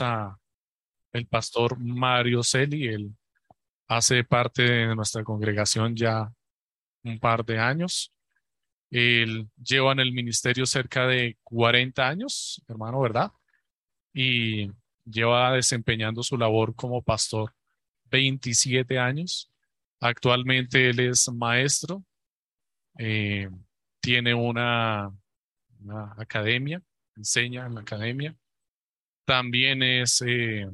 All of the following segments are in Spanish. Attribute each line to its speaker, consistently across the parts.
Speaker 1: a el pastor Mario Celi. Él hace parte de nuestra congregación ya un par de años. Él lleva en el ministerio cerca de 40 años, hermano, ¿verdad? Y lleva desempeñando su labor como pastor 27 años. Actualmente él es maestro, eh, tiene una, una, academia, enseña en la academia. También es eh,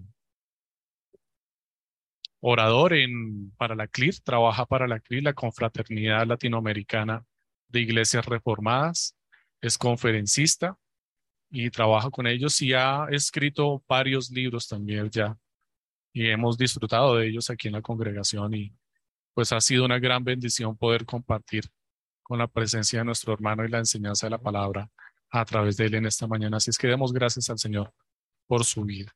Speaker 1: orador en, para la CLIR, trabaja para la CLIR, la Confraternidad Latinoamericana de Iglesias Reformadas, es conferencista y trabaja con ellos y ha escrito varios libros también ya y hemos disfrutado de ellos aquí en la congregación y pues ha sido una gran bendición poder compartir con la presencia de nuestro hermano y la enseñanza de la palabra a través de él en esta mañana. Así es que demos gracias al Señor por su vida.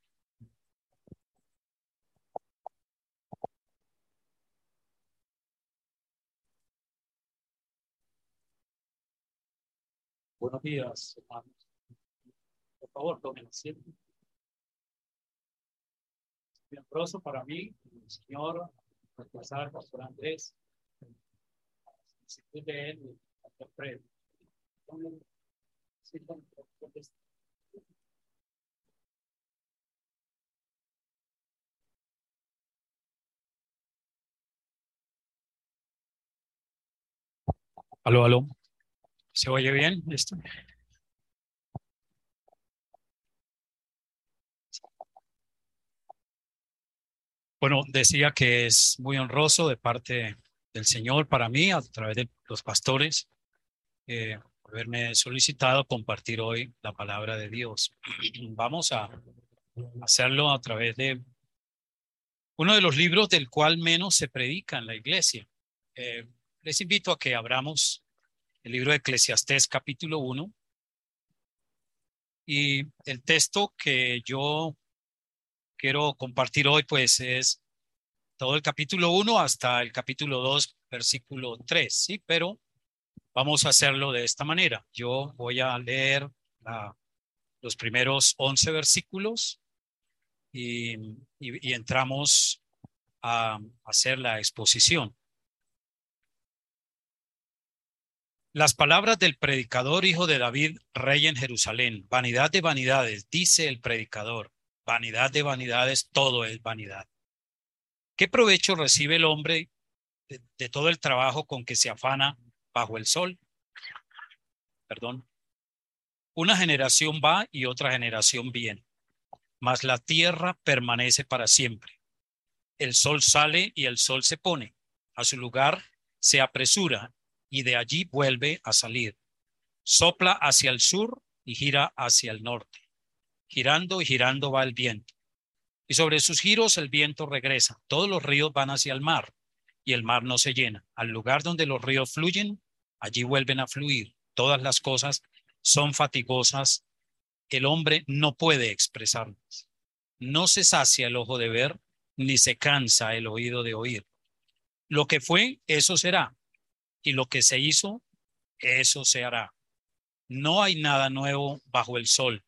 Speaker 2: Buenos días, hermanos. Por favor, tomen asiento. Es honroso para mí, el Señor, pasar Pastor Andrés, solicitud de él, Pastor Aló, aló. ¿Se oye bien esto? Bueno, decía que es muy honroso de parte del Señor para mí, a través de los pastores, eh, haberme solicitado compartir hoy la palabra de Dios. Vamos a hacerlo a través de uno de los libros del cual menos se predica en la iglesia. Eh, les invito a que abramos el libro de Eclesiastés capítulo 1. Y el texto que yo quiero compartir hoy, pues es todo el capítulo 1 hasta el capítulo 2, versículo 3, ¿sí? Pero vamos a hacerlo de esta manera. Yo voy a leer los primeros 11 versículos y, y entramos a hacer la exposición. Las palabras del predicador, hijo de David, rey en Jerusalén. Vanidad de vanidades, dice el predicador. Vanidad de vanidades, todo es vanidad. ¿Qué provecho recibe el hombre de, de todo el trabajo con que se afana bajo el sol? Perdón. Una generación va y otra generación viene, mas la tierra permanece para siempre. El sol sale y el sol se pone. A su lugar se apresura y de allí vuelve a salir. Sopla hacia el sur y gira hacia el norte. Girando y girando va el viento. Y sobre sus giros el viento regresa. Todos los ríos van hacia el mar y el mar no se llena. Al lugar donde los ríos fluyen, allí vuelven a fluir. Todas las cosas son fatigosas. El hombre no puede expresarlas. No se sacia el ojo de ver, ni se cansa el oído de oír. Lo que fue, eso será y lo que se hizo, eso se hará. No hay nada nuevo bajo el sol.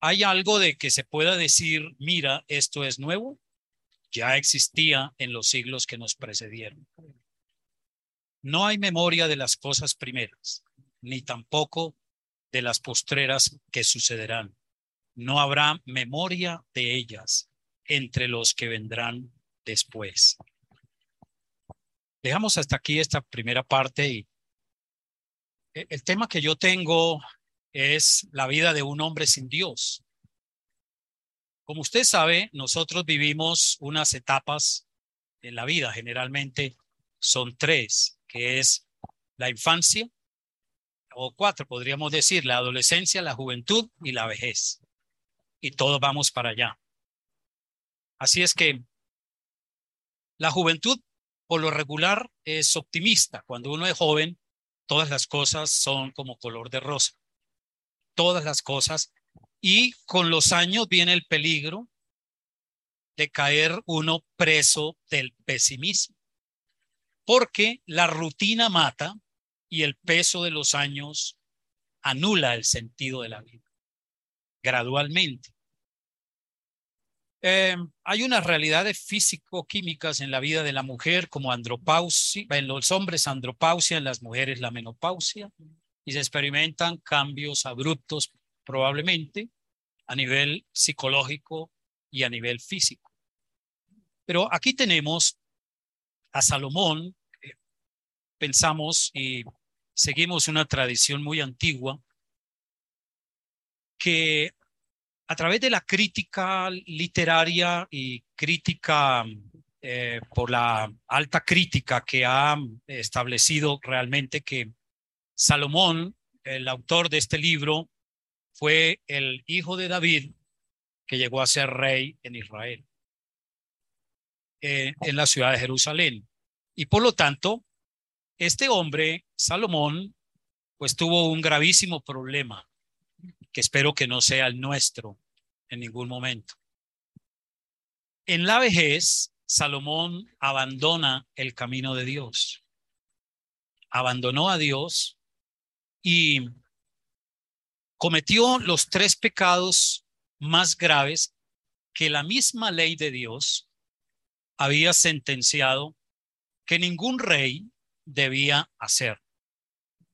Speaker 2: ¿Hay algo de que se pueda decir, mira, esto es nuevo? Ya existía en los siglos que nos precedieron. No hay memoria de las cosas primeras, ni tampoco de las postreras que sucederán. No habrá memoria de ellas entre los que vendrán después. Dejamos hasta aquí esta primera parte y e, el tema que yo tengo es la vida de un hombre sin Dios. Como usted sabe, nosotros vivimos unas etapas en la vida, generalmente son tres, que es la infancia, o cuatro podríamos decir, la adolescencia, la juventud y la vejez. Y todos vamos para allá. Así es que la juventud por lo regular es optimista. Cuando uno es joven, todas las cosas son como color de rosa. Todas las cosas. Y con los años viene el peligro de caer uno preso del pesimismo. Porque la rutina mata y el peso de los años anula el sentido de la vida. Gradualmente. Eh, hay unas realidades físico-químicas en la vida de la mujer, como andropausia, en los hombres andropausia, en las mujeres la menopausia, y se experimentan cambios abruptos probablemente a nivel psicológico y a nivel físico. Pero aquí tenemos a Salomón, pensamos y seguimos una tradición muy antigua, que a través de la crítica literaria y crítica eh, por la alta crítica que ha establecido realmente que Salomón, el autor de este libro, fue el hijo de David que llegó a ser rey en Israel, eh, en la ciudad de Jerusalén. Y por lo tanto, este hombre, Salomón, pues tuvo un gravísimo problema que espero que no sea el nuestro en ningún momento. En la vejez, Salomón abandona el camino de Dios. Abandonó a Dios y cometió los tres pecados más graves que la misma ley de Dios había sentenciado que ningún rey debía hacer.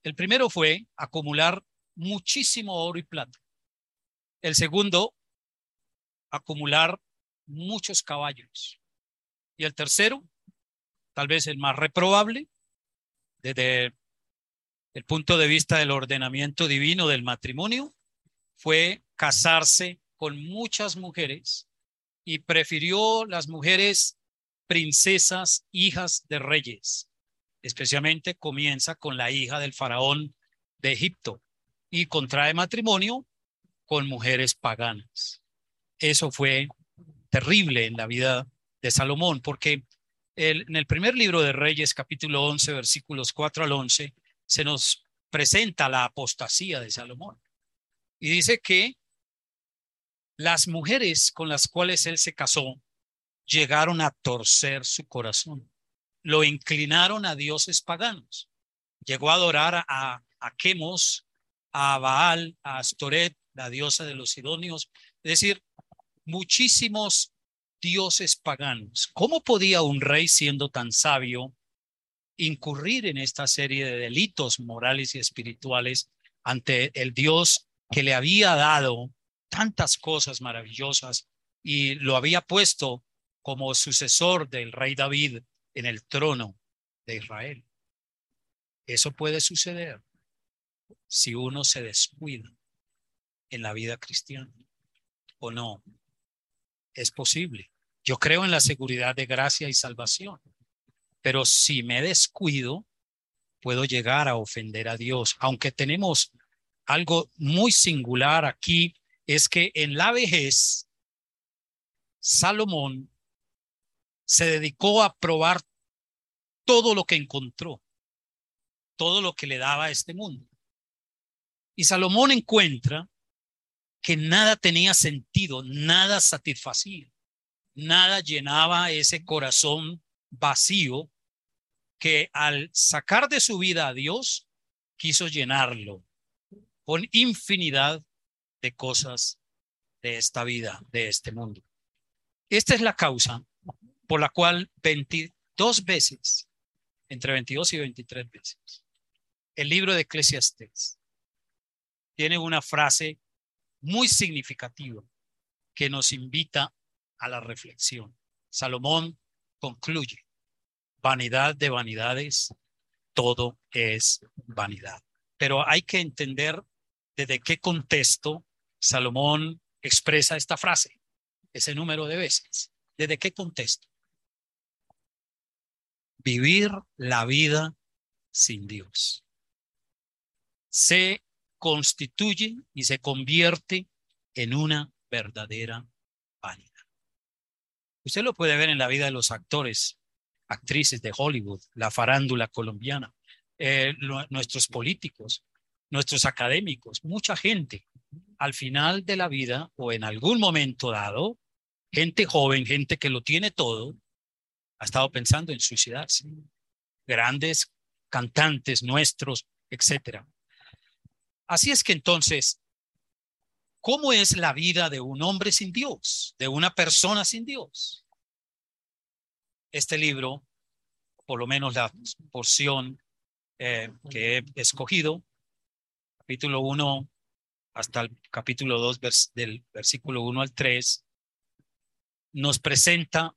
Speaker 2: El primero fue acumular muchísimo oro y plata. El segundo, acumular muchos caballos. Y el tercero, tal vez el más reprobable, desde el punto de vista del ordenamiento divino del matrimonio, fue casarse con muchas mujeres y prefirió las mujeres princesas, hijas de reyes. Especialmente comienza con la hija del faraón de Egipto, y contrae matrimonio con mujeres paganas. Eso fue terrible en la vida de Salomón, porque en el primer libro de Reyes, capítulo 11, versículos 4 al 11, se nos presenta la apostasía de Salomón. Y dice que las mujeres con las cuales él se casó llegaron a torcer su corazón, lo inclinaron a dioses paganos. Llegó a adorar a, a Quemos, a Baal, a Astoret, la diosa de los sidonios, es decir, muchísimos dioses paganos. ¿Cómo podía un rey siendo tan sabio incurrir en esta serie de delitos morales y espirituales ante el Dios que le había dado tantas cosas maravillosas y lo había puesto como sucesor del rey David en el trono de Israel? Eso puede suceder si uno se descuida en la vida cristiana o no. Es posible. Yo creo en la seguridad de gracia y salvación, pero si me descuido, puedo llegar a ofender a Dios. Aunque tenemos algo muy singular aquí, es que en la vejez, Salomón se dedicó a probar todo lo que encontró, todo lo que le daba a este mundo. Y Salomón encuentra que nada tenía sentido, nada satisfacía, nada llenaba ese corazón vacío que al sacar de su vida a Dios, quiso llenarlo con infinidad de cosas de esta vida, de este mundo. Esta es la causa por la cual 22 veces, entre 22 y 23 veces, el libro de Eclesiastes tiene una frase muy significativa que nos invita a la reflexión. Salomón concluye, vanidad de vanidades, todo es vanidad. Pero hay que entender desde qué contexto Salomón expresa esta frase, ese número de veces. ¿Desde qué contexto? Vivir la vida sin Dios. Sé constituye y se convierte en una verdadera vanidad. Usted lo puede ver en la vida de los actores, actrices de Hollywood, la farándula colombiana, eh, nuestros políticos, nuestros académicos, mucha gente. Al final de la vida o en algún momento dado, gente joven, gente que lo tiene todo, ha estado pensando en suicidarse. Grandes cantantes nuestros, etcétera. Así es que entonces, ¿Cómo es la vida de un hombre sin Dios, de una persona sin Dios? Este libro, por lo menos la porción eh, que he escogido, capítulo 1 hasta el capítulo 2, del versículo 1 al 3, nos presenta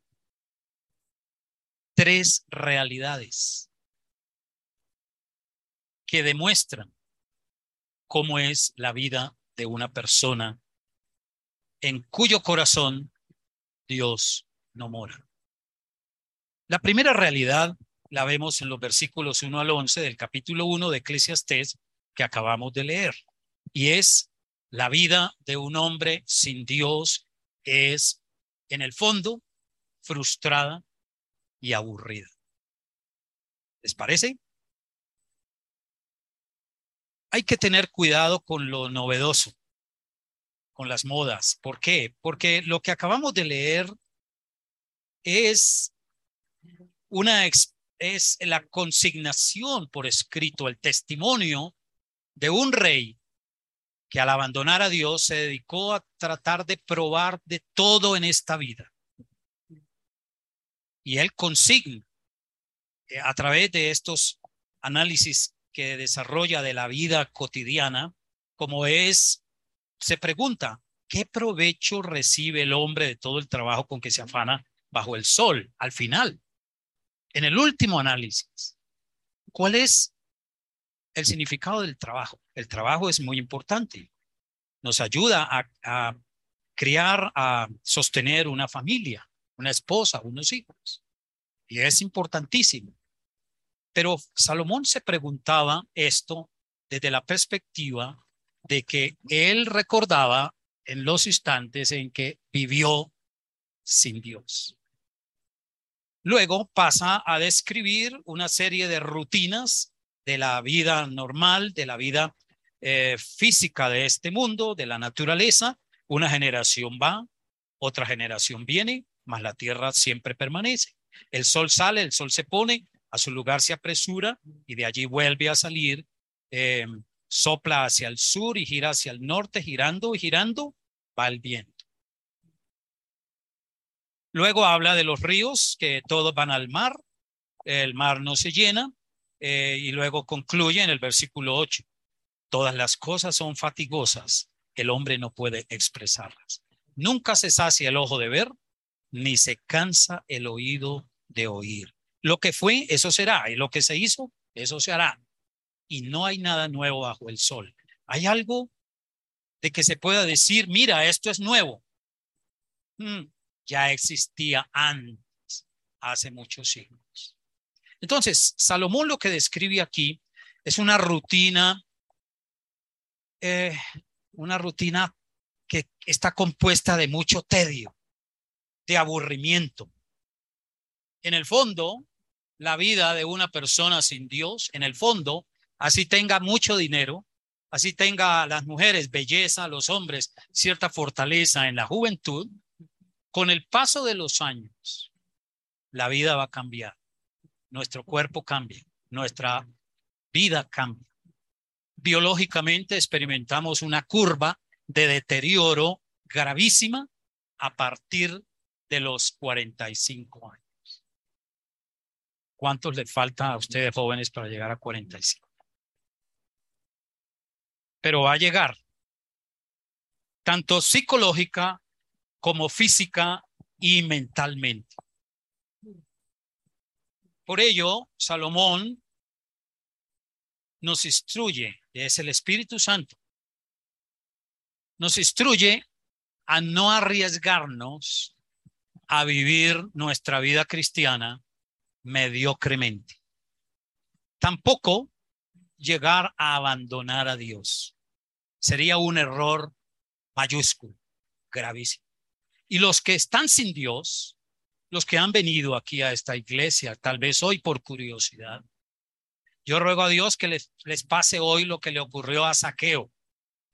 Speaker 2: tres realidades que demuestran cómo es la vida de una persona en cuyo corazón Dios no mora. La primera realidad la vemos en los versículos 1 al 11 del capítulo 1 de Eclesiastés que acabamos de leer, y es la vida de un hombre sin Dios es, en el fondo, frustrada y aburrida. ¿Les parece? Hay que tener cuidado con lo novedoso, con las modas. ¿Por qué? Porque lo que acabamos de leer es una es la consignación por escrito, el testimonio de un rey que al abandonar a Dios se dedicó a tratar de probar de todo en esta vida. Y él consigna eh, a través de estos análisis que desarrolla de la vida cotidiana, como es, se pregunta, ¿qué provecho recibe el hombre de todo el trabajo con que se afana bajo el sol al final? En el último análisis, ¿cuál es el significado del trabajo? El trabajo es muy importante. Nos ayuda a, a criar, a sostener una familia, una esposa, unos hijos. Y es importantísimo. Pero Salomón se preguntaba esto desde la perspectiva de que él recordaba en los instantes en que vivió sin Dios. Luego pasa a describir una serie de rutinas de la vida normal, de la vida eh, física de este mundo, de la naturaleza. Una generación va, otra generación viene, mas la tierra siempre permanece. El sol sale, el sol se pone, a su lugar se apresura y de allí vuelve a salir, eh, sopla hacia el sur y gira hacia el norte, girando y girando, va el viento. Luego habla de los ríos, que todos van al mar, el mar no se llena, eh, y luego concluye en el versículo 8, todas las cosas son fatigosas, el hombre no puede expresarlas. Nunca se sacia el ojo de ver, ni se cansa el oído de oír. Lo que fue, eso será, y lo que se hizo, eso se hará. Y no hay nada nuevo bajo el sol. Hay algo de que se pueda decir, mira, esto es nuevo. Mm, ya existía antes, hace muchos siglos. Entonces, Salomón lo que describe aquí es una rutina, eh, una rutina que está compuesta de mucho tedio, de aburrimiento. En el fondo, la vida de una persona sin Dios, en el fondo, así tenga mucho dinero, así tenga las mujeres belleza, los hombres cierta fortaleza en la juventud, con el paso de los años, la vida va a cambiar. Nuestro cuerpo cambia, nuestra vida cambia. Biológicamente experimentamos una curva de deterioro gravísima a partir de los 45 años. ¿Cuántos le falta a ustedes jóvenes para llegar a 45? Pero va a llegar, tanto psicológica como física y mentalmente. Por ello, Salomón nos instruye, es el Espíritu Santo, nos instruye a no arriesgarnos a vivir nuestra vida cristiana mediocremente. Tampoco llegar a abandonar a Dios. Sería un error mayúsculo, gravísimo. Y los que están sin Dios, los que han venido aquí a esta iglesia, tal vez hoy por curiosidad, yo ruego a Dios que les, pase hoy lo que le ocurrió a Saqueo,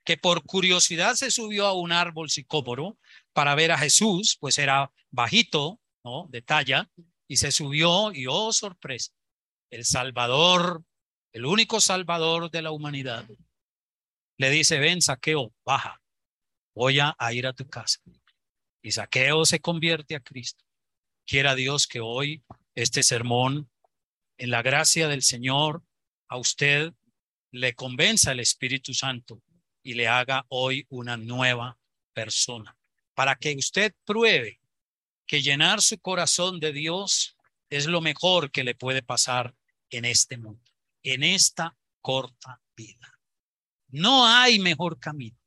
Speaker 2: que por curiosidad se subió a un árbol sicómoro para ver a Jesús, pues era bajito, ¿no? De talla, y se subió y oh sorpresa, el Salvador, el único Salvador de la humanidad, le dice, ven, saqueo, baja. voy a, ir a tu casa. Y Saqueo se convierte a Cristo. Quiera Dios que hoy este sermón, en la gracia del Señor, a usted le convenza el Espíritu Santo y le haga hoy una nueva persona, para que usted pruebe que llenar su corazón de Dios es lo mejor que le puede pasar en este mundo, en esta corta vida. No hay mejor camino.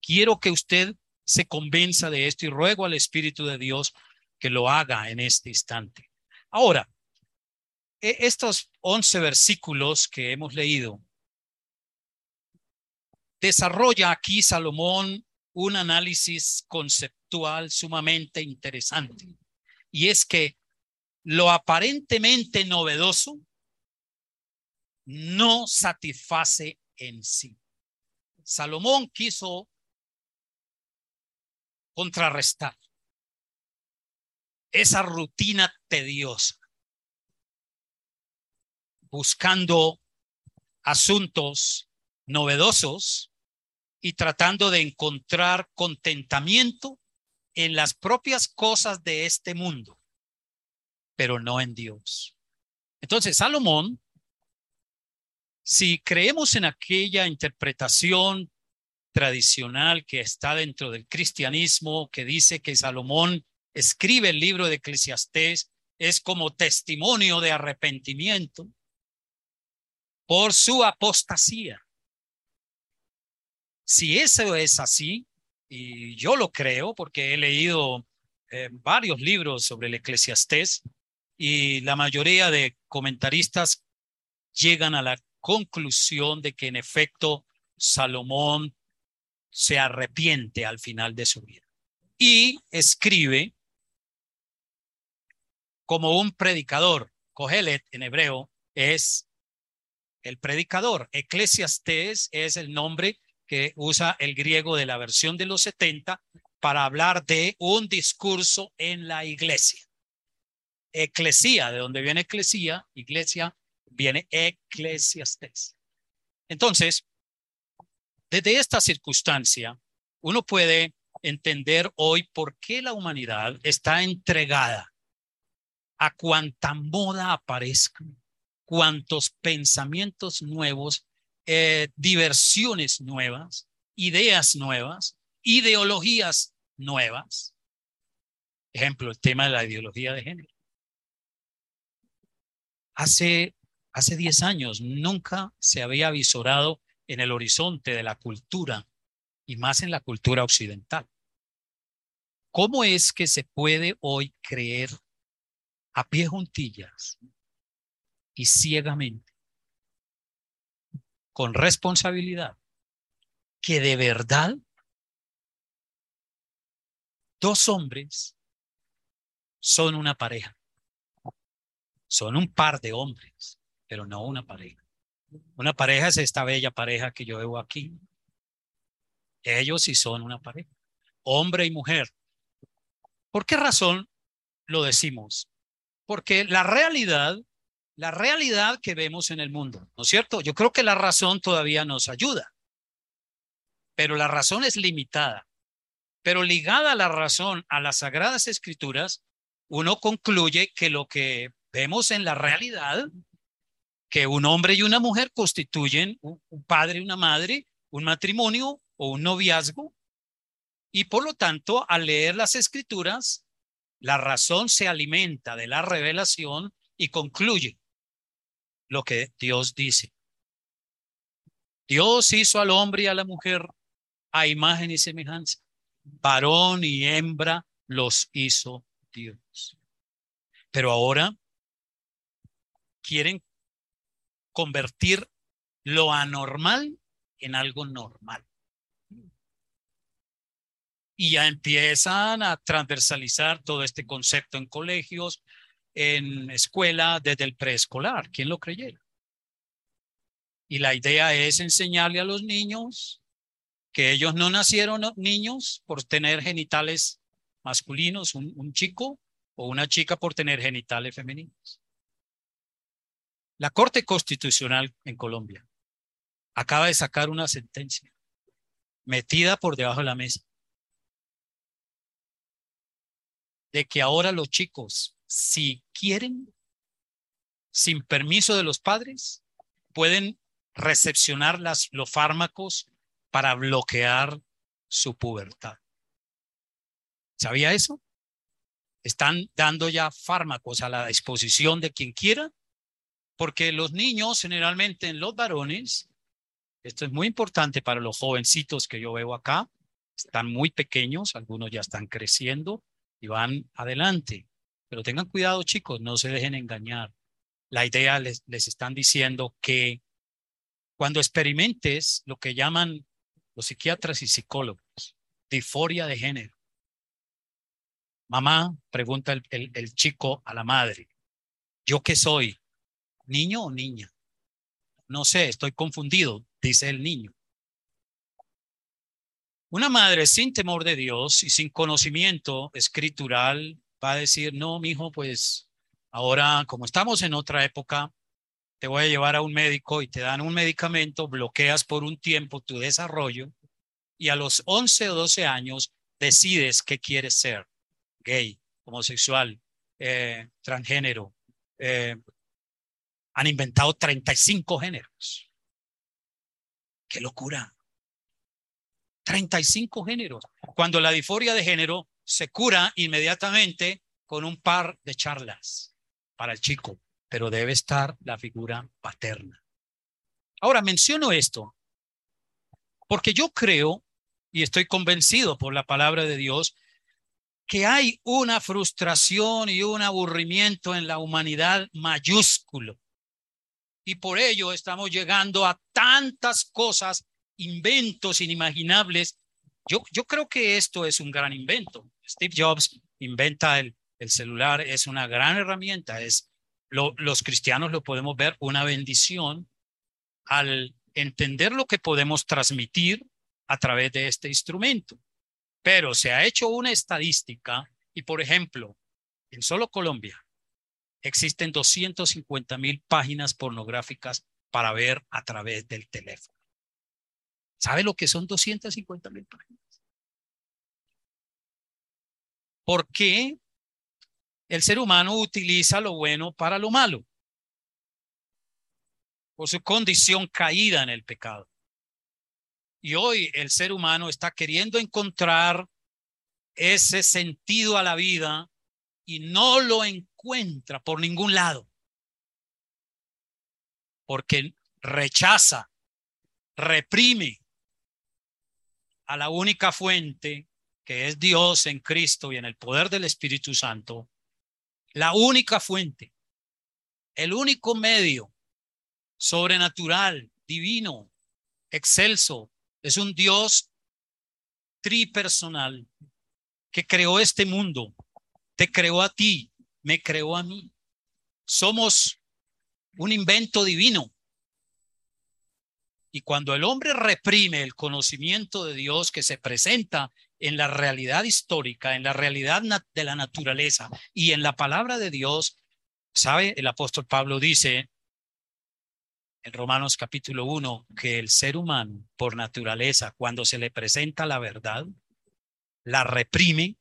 Speaker 2: Quiero que usted se convenza de esto y ruego al Espíritu de Dios que lo haga en este instante. Ahora, e, estos 11 versículos que hemos leído, desarrolla aquí Salomón un análisis conceptual sumamente interesante. Y es que lo aparentemente novedoso no satisface en sí. Salomón quiso contrarrestar esa rutina tediosa, buscando asuntos novedosos y tratando de encontrar contentamiento en las propias cosas de este mundo, pero no en Dios. Entonces, Salomón, si creemos en aquella interpretación tradicional que está dentro del cristianismo, que dice que Salomón escribe el libro de Eclesiastés, es como testimonio de arrepentimiento por su apostasía. Si eso es así, y yo lo creo porque he leído eh, varios libros sobre el eclesiastés y la mayoría de comentaristas llegan a la conclusión de que en efecto Salomón se arrepiente al final de su vida y escribe como un predicador. Cogelet en hebreo es el predicador. Eclesiastés es el nombre que usa el griego de la versión de los 70 para hablar de un discurso en la iglesia. Eclesía, de donde viene eclesía, iglesia, viene eclesiastés. Entonces, desde esta circunstancia, uno puede entender hoy por qué la humanidad está entregada a cuanta moda aparezca, cuantos pensamientos nuevos eh, diversiones nuevas, ideas nuevas, ideologías nuevas. Ejemplo, el tema de la ideología de género. Hace, hace 10 años nunca se había visorado en el horizonte de la cultura y más en la cultura occidental. ¿Cómo es que se puede hoy creer a pie juntillas y ciegamente con responsabilidad que de verdad dos hombres son una pareja. Son un par de hombres, pero no una pareja. Una pareja es esta bella pareja que yo veo aquí. Ellos sí son una pareja, hombre y mujer. ¿Por qué razón lo decimos? Porque la realidad la realidad que vemos en el mundo, ¿no es cierto? Yo creo que la razón todavía nos ayuda, pero la razón es limitada. Pero ligada a la razón, a las sagradas escrituras, uno concluye que lo que vemos en la realidad, que un hombre y una mujer constituyen un padre y una madre, un matrimonio o un noviazgo, y por lo tanto, al leer las escrituras, la razón se alimenta de la revelación y concluye lo que Dios dice. Dios hizo al hombre y a la mujer a imagen y semejanza. Varón y hembra los hizo Dios. Pero ahora quieren convertir lo anormal en algo normal. Y ya empiezan a transversalizar todo este concepto en colegios, en escuela desde el preescolar. ¿Quién lo creyera? Y la idea es enseñarle a los niños que ellos no nacieron niños por tener genitales masculinos, un, un chico o una chica por tener genitales femeninos. La Corte Constitucional en Colombia acaba de sacar una sentencia metida por debajo de la mesa. De que ahora los chicos, si quieren, sin permiso de los padres, pueden recepcionar los fármacos para bloquear su pubertad. ¿Sabía eso? Están dando ya fármacos a la disposición de quien quiera, porque los niños generalmente en los varones, esto es muy importante para los jovencitos que yo veo acá, están muy pequeños, algunos ya están creciendo y van adelante. Pero tengan cuidado chicos, no se dejen engañar. La idea les, les están diciendo que cuando experimentes lo que llaman los psiquiatras y psicólogos, disforia de género, Mamá, pregunta el, el, chico a la madre, ¿yo qué soy? ¿Niño o niña? No sé, estoy confundido, dice el niño. Una madre sin temor de Dios y sin conocimiento escritural va a decir, no, mi hijo, pues ahora, como estamos en otra época, te voy a llevar a un médico y te dan un medicamento, bloqueas por un tiempo tu desarrollo y a los 11 o 12 años decides qué quieres ser gay, homosexual, eh, transgénero. Eh, han inventado 35 géneros. ¡Qué locura! 35 géneros. Cuando la disforia de género se cura inmediatamente con un par de charlas para el chico, pero debe estar la figura paterna. Ahora menciono esto porque yo creo y estoy convencido por la palabra de Dios que hay una frustración y un aburrimiento en la humanidad mayúsculo. Y por ello estamos llegando a tantas cosas, inventos inimaginables. Yo, yo creo que esto es un gran invento. Steve Jobs inventa el, el celular, es una gran herramienta. Es, lo, los cristianos lo podemos ver una bendición al entender lo que podemos transmitir a través de este instrumento. Pero se ha hecho una estadística y, por ejemplo, en solo Colombia existen 250 mil páginas pornográficas para ver a través del teléfono. ¿Sabe lo que son 250 mil páginas? ¿Por qué el ser humano utiliza lo bueno para lo malo? Por su condición caída en el pecado. Y hoy el ser humano está queriendo encontrar ese sentido a la vida y no lo encuentra por ningún lado. Porque rechaza, reprime a la única fuente que es Dios en Cristo y en el poder del Espíritu Santo, la única fuente, el único medio sobrenatural, divino, excelso, es un Dios tripersonal que creó este mundo, te creó a ti, me creó a mí. Somos un invento divino. Y cuando el hombre reprime el conocimiento de Dios que se presenta en la realidad histórica, en la realidad de la naturaleza y en la palabra de Dios, ¿sabe? El apóstol Pablo dice, en Romanos capítulo 1 que el ser humano, por naturaleza, cuando se le presenta la verdad, la reprime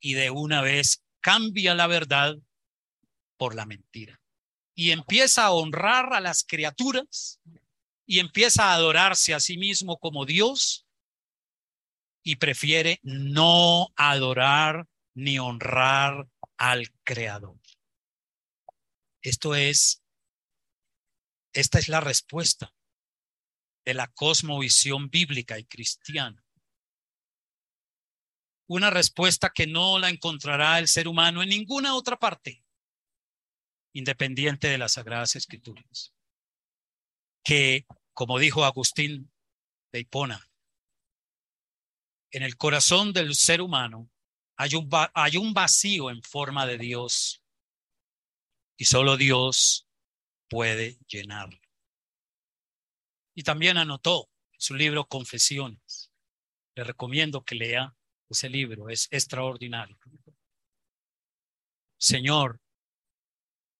Speaker 2: y de una vez cambia la verdad por la mentira. Y empieza a honrar a las criaturas y empieza a adorarse a sí mismo como Dios y prefiere no adorar ni honrar al Creador. Esto es esta es la respuesta de la cosmovisión bíblica y cristiana. Una respuesta que no la encontrará el ser humano en ninguna otra parte, independiente de las Sagradas Escrituras. Que, como dijo Agustín de Hipona, en el corazón del ser humano hay un, vacío en forma de Dios y solo Dios puede llenarlo. Y también anotó su libro Confesiones. Le recomiendo que lea ese libro, es extraordinario. Señor,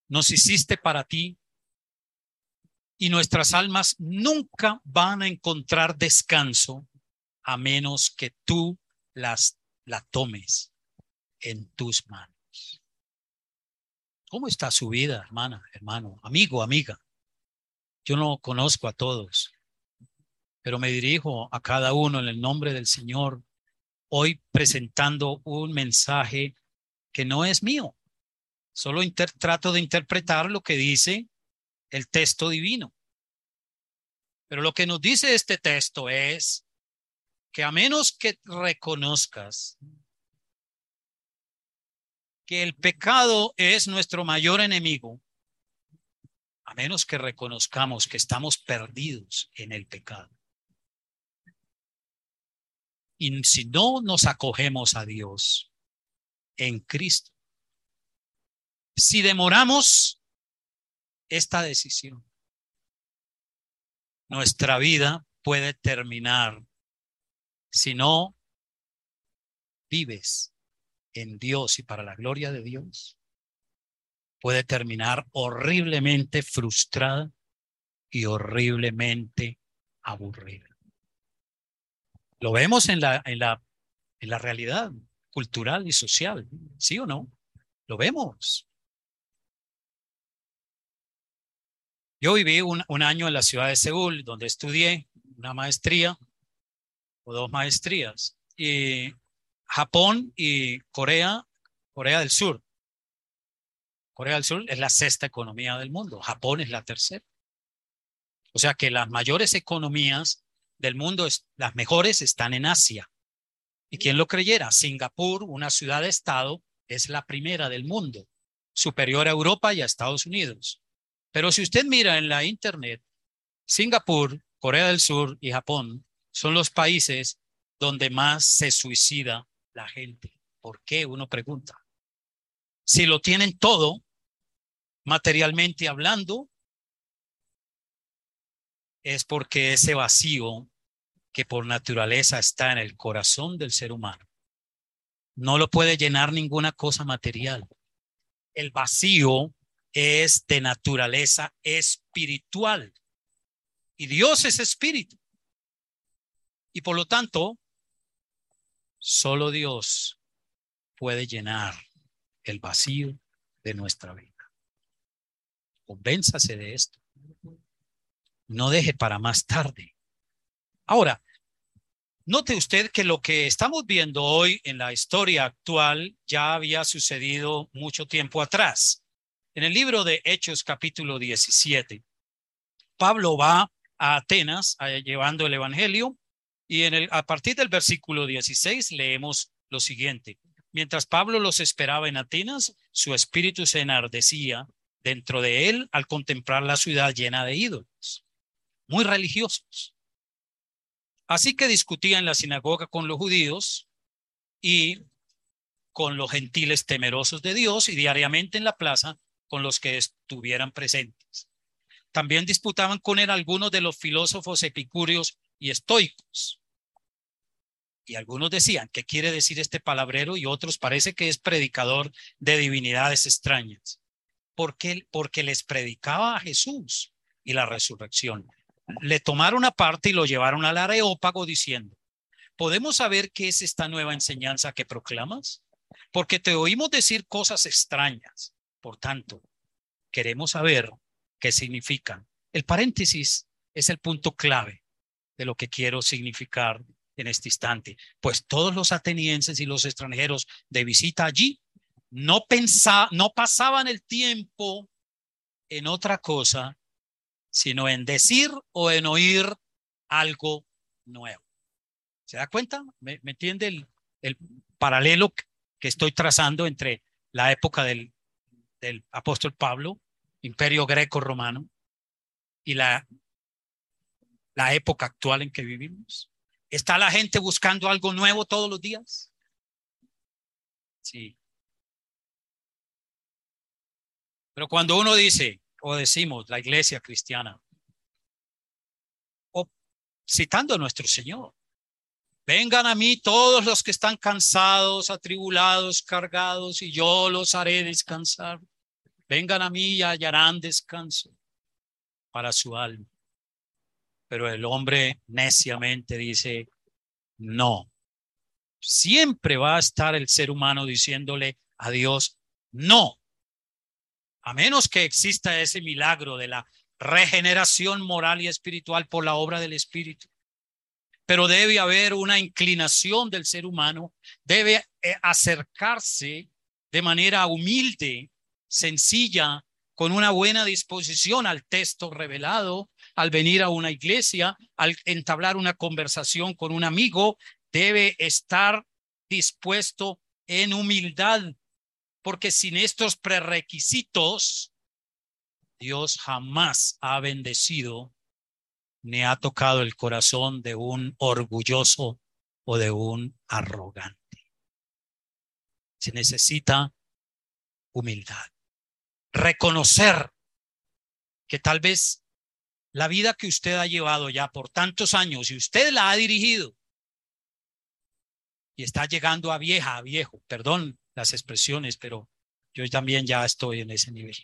Speaker 2: nos hiciste para ti Y nuestras almas nunca van a encontrar descanso a menos que tú las la tomes en tus manos. ¿Cómo está su vida, hermana, hermano, amigo, amiga? Yo no conozco a todos, pero me dirijo a cada uno en el nombre del Señor, hoy presentando un mensaje que no es mío. Solo trato de interpretar lo que dice el texto divino. Pero lo que nos dice este texto es que a menos que reconozcas que el pecado es nuestro mayor enemigo, a menos que reconozcamos que estamos perdidos en el pecado. Y si no nos acogemos a Dios en Cristo, si demoramos esta decisión, nuestra vida puede terminar si no vives en Dios y para la gloria de Dios, puede terminar horriblemente frustrada y horriblemente aburrida. Lo vemos en la, en la, en la realidad cultural y social, ¿sí o no? Lo vemos. Yo viví un, un año en la ciudad de Seúl, donde estudié una maestría dos maestrías. Y Japón y Corea, Corea del Sur. Corea del Sur es la sexta economía del mundo, Japón es la tercera. O sea que las mayores economías del mundo, las mejores están en Asia. ¿Y quién lo creyera? Singapur, una ciudad-estado, es la primera del mundo, superior a Europa y a Estados Unidos. Pero si usted mira en la Internet, Singapur, Corea del Sur y Japón son los países donde más se suicida la gente. ¿Por qué? Uno pregunta. Si lo tienen todo, materialmente hablando, es porque ese vacío que por naturaleza está en el corazón del ser humano no lo puede llenar ninguna cosa material. El vacío es de naturaleza espiritual y Dios es espíritu. Y por lo tanto, solo Dios puede llenar el vacío de nuestra vida. Convénzase de esto. No deje para más tarde. Ahora, note usted que lo que estamos viendo hoy en la historia actual ya había sucedido mucho tiempo atrás. En el libro de Hechos capítulo 17, Pablo va a Atenas llevando el Evangelio y en el, a partir del versículo 16 leemos lo siguiente. Mientras Pablo los esperaba en Atenas, su espíritu se enardecía dentro de él al contemplar la ciudad llena de ídolos, muy religiosos. Así que discutía en la sinagoga con los judíos y con los gentiles temerosos de Dios y diariamente en la plaza con los que estuvieran presentes. También disputaban con él algunos de los filósofos epicúreos y estoicos y algunos decían, ¿qué quiere decir este palabrero? Y otros parece que es predicador de divinidades extrañas. ¿Por? Porque les predicaba a Jesús y la resurrección. Le tomaron aparte y lo llevaron al areópago diciendo, ¿podemos saber qué es esta nueva enseñanza que proclamas? Porque te oímos decir cosas extrañas. Por tanto, queremos saber qué significan. El paréntesis es el punto clave de lo que quiero significar en este instante, pues todos los atenienses y los extranjeros de visita allí no pensa, no pasaban el tiempo en otra cosa, sino en decir o en oír algo nuevo. ¿Se da cuenta? ¿Me, entiende el, el, paralelo que estoy trazando entre la época del, del apóstol Pablo, imperio greco-romano, y la, la época actual en que vivimos? ¿Está la gente buscando algo nuevo todos los días? Sí. Pero cuando uno dice, o decimos, la iglesia cristiana, o citando a nuestro Señor, vengan a mí todos los que están cansados, atribulados, cargados, y yo los haré descansar. Vengan a mí y hallarán descanso. para su alma. Pero el hombre neciamente dice, no. Siempre va a estar el ser humano diciéndole a Dios, no. A menos que exista ese milagro de la regeneración moral y espiritual por la obra del Espíritu. Pero debe haber una inclinación del ser humano, debe eh, acercarse de manera humilde, sencilla, con una buena disposición al texto revelado, al venir a una iglesia, al entablar una conversación con un amigo, debe estar dispuesto en humildad, porque sin estos prerequisitos, Dios jamás ha bendecido ni ha tocado el corazón de un orgulloso o de un arrogante. Se necesita humildad. Reconocer que tal vez la vida que usted ha llevado ya por tantos años y usted la ha dirigido y está llegando a vieja, a viejo, perdón las expresiones, pero yo también ya estoy en ese nivel.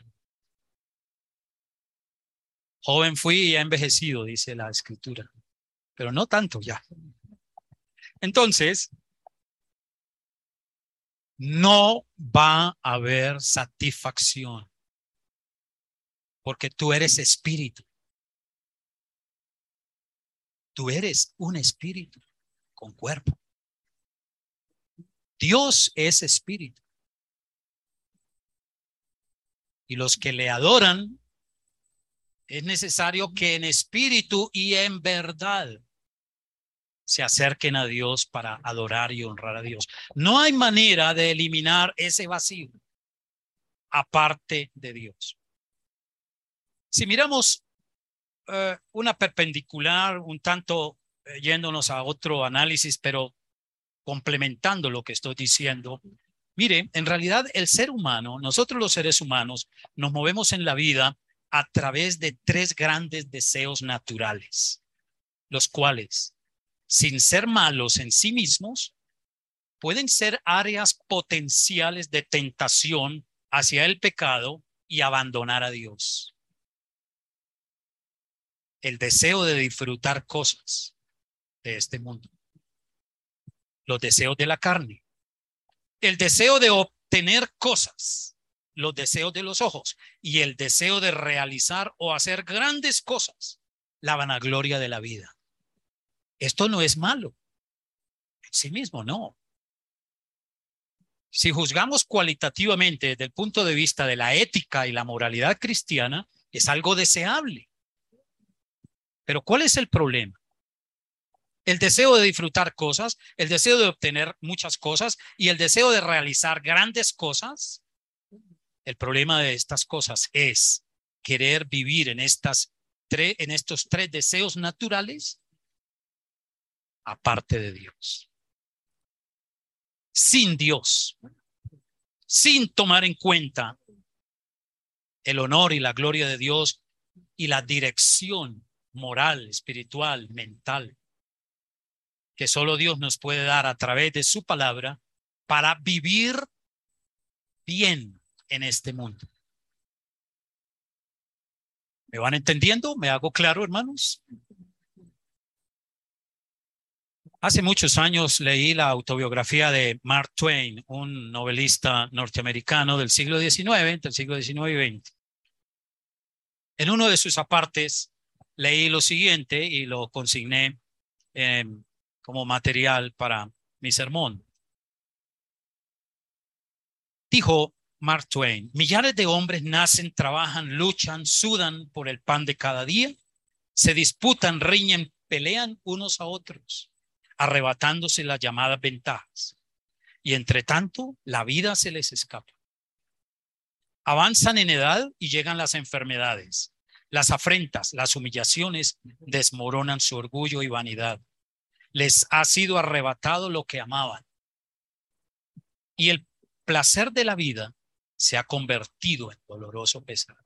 Speaker 2: Joven fui y he envejecido, dice la escritura, pero no tanto ya. Entonces, no va a haber satisfacción porque tú eres espíritu. Tú eres un espíritu con cuerpo. Dios es espíritu. Y los que le adoran es necesario que en espíritu y en verdad se acerquen a Dios para adorar y honrar a Dios. No hay manera de eliminar ese vacío aparte de Dios. Si miramos eh, una perpendicular, un tanto eh, yéndonos a otro análisis, pero complementando lo que estoy diciendo, mire, en realidad el ser humano, nosotros los seres humanos, nos movemos en la vida a través de tres grandes deseos naturales, los cuales, sin ser malos en sí mismos, pueden ser áreas potenciales de tentación hacia el pecado y abandonar a Dios. El deseo de disfrutar cosas de este mundo. Los deseos de la carne. El deseo de obtener cosas los deseos de los ojos y el deseo de realizar o hacer grandes cosas, la vanagloria de la vida. Esto no es malo. En sí mismo, no. Si juzgamos cualitativamente desde el punto de vista de la ética y la moralidad cristiana, es algo deseable. Pero ¿cuál es el problema? El deseo de disfrutar cosas, el deseo de obtener muchas cosas y el deseo de realizar grandes cosas el problema de estas cosas es querer vivir en, estas en estos tres deseos naturales aparte de Dios. Sin Dios, sin tomar en cuenta el honor y la gloria de Dios y la dirección moral, espiritual, mental, que solo Dios nos puede dar a través de su palabra para vivir bien en este mundo. ¿Me van entendiendo? ¿Me hago claro, hermanos? Hace muchos años leí la autobiografía de Mark Twain, un novelista norteamericano del siglo XIX, entre el siglo XIX y XX. En uno de sus apartes leí lo siguiente y lo consigné em, como material para mi sermón. Dijo, Mark Twain. Millares de hombres nacen, trabajan, luchan, sudan por el pan de cada día, se disputan, riñen, pelean unos a otros, arrebatándose las llamadas ventajas. Y entre tanto, la vida se les escapa. Avanzan en edad y llegan las enfermedades. Las afrentas, las humillaciones desmoronan su orgullo y vanidad. Les ha sido arrebatado lo que amaban. Y el placer de la vida se ha convertido en doloroso pesar.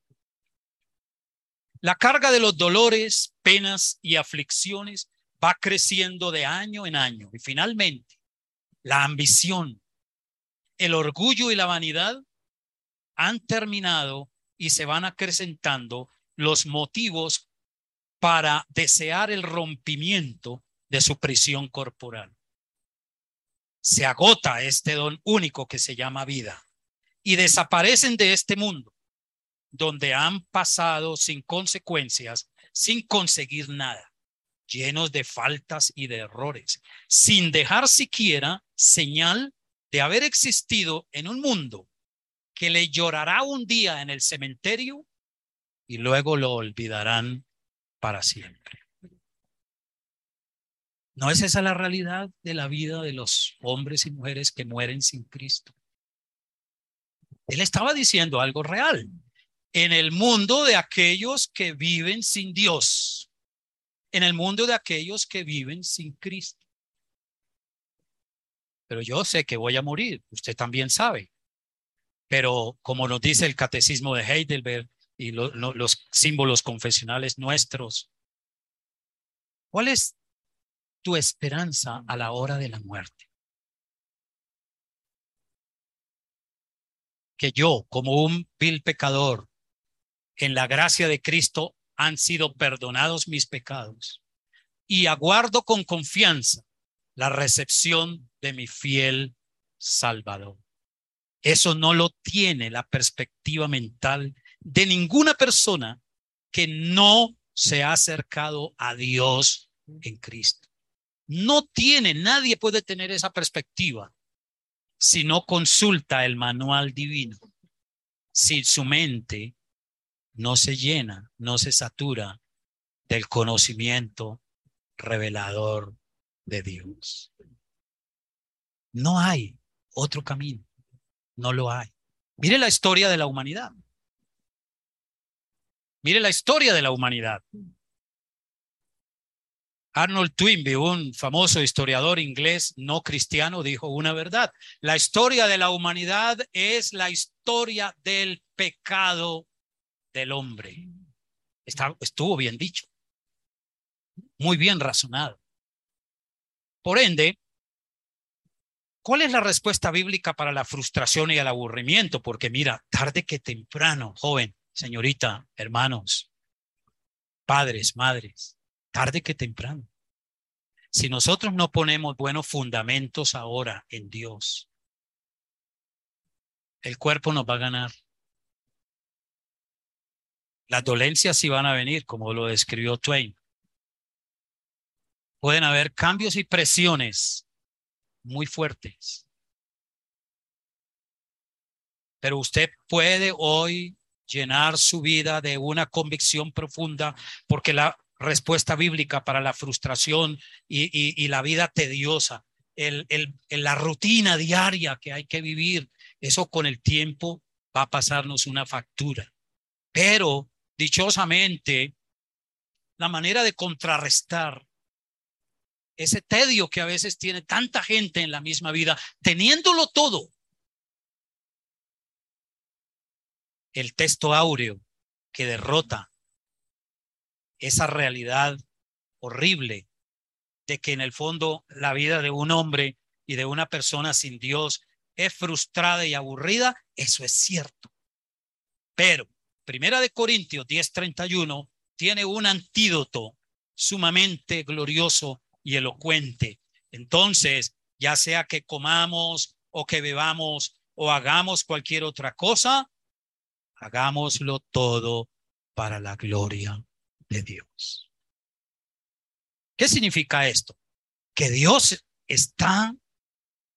Speaker 2: La carga de los dolores, penas y aflicciones va creciendo de año en año y finalmente la ambición, el orgullo y la vanidad han terminado y se van acrecentando los motivos para desear el rompimiento de su prisión corporal. Se agota este don único que se llama vida y desaparecen de este mundo donde han pasado sin consecuencias, sin conseguir nada, llenos de faltas y de errores, sin dejar siquiera señal de haber existido en un mundo que le llorará un día en el cementerio y luego lo olvidarán para siempre. ¿No es esa la realidad de la vida de los hombres y mujeres que mueren sin Cristo? Él estaba diciendo algo real. En el mundo de aquellos que viven sin Dios, en el mundo de aquellos que viven sin Cristo. Pero yo sé que voy a morir, usted también sabe. Pero como nos dice el catecismo de Heidelberg y los símbolos confesionales nuestros, ¿cuál es tu esperanza a la hora de la muerte? Que yo, como un vil pecador, en la gracia de Cristo han sido perdonados mis pecados y aguardo con confianza la recepción de mi fiel Salvador. Eso no lo tiene la perspectiva mental de ninguna persona que no se ha acercado a Dios en Cristo. No tiene, nadie puede tener esa perspectiva si no consulta el manual divino, si su mente no se llena, no se satura del conocimiento revelador de Dios. No hay otro camino. No lo hay. Mire la historia de la humanidad. Mire la historia de la humanidad. Arnold Twinby, un famoso historiador inglés no cristiano, dijo una verdad. La historia de la humanidad es la historia del pecado del hombre. estuvo bien dicho. Muy bien razonado. Por ende, ¿Cuál es la respuesta bíblica para la frustración y el aburrimiento? Porque mira, tarde que temprano, joven, señorita, hermanos, padres, madres, tarde que temprano. Si nosotros no ponemos buenos fundamentos ahora en Dios, el cuerpo nos va a ganar. Las dolencias sí van a venir, como lo describió Twain. Pueden haber cambios y presiones muy fuertes. Pero usted puede hoy llenar su vida de una convicción profunda porque la respuesta bíblica para la frustración y, la vida tediosa, el, la rutina diaria que hay que vivir, eso con el tiempo va a pasarnos una factura. Pero dichosamente, la manera de contrarrestar ese tedio que a veces tiene tanta gente en la misma vida, teniéndolo todo. El texto áureo que derrota esa realidad horrible de que en el fondo la vida de un hombre y de una persona sin Dios es frustrada y aburrida, eso es cierto. Pero Primera de Corintios 10:31 tiene un antídoto sumamente glorioso y elocuente. Entonces, ya sea que comamos o que bebamos o hagamos cualquier otra cosa, hagámoslo todo para la gloria de Dios. ¿Qué significa esto? Que Dios está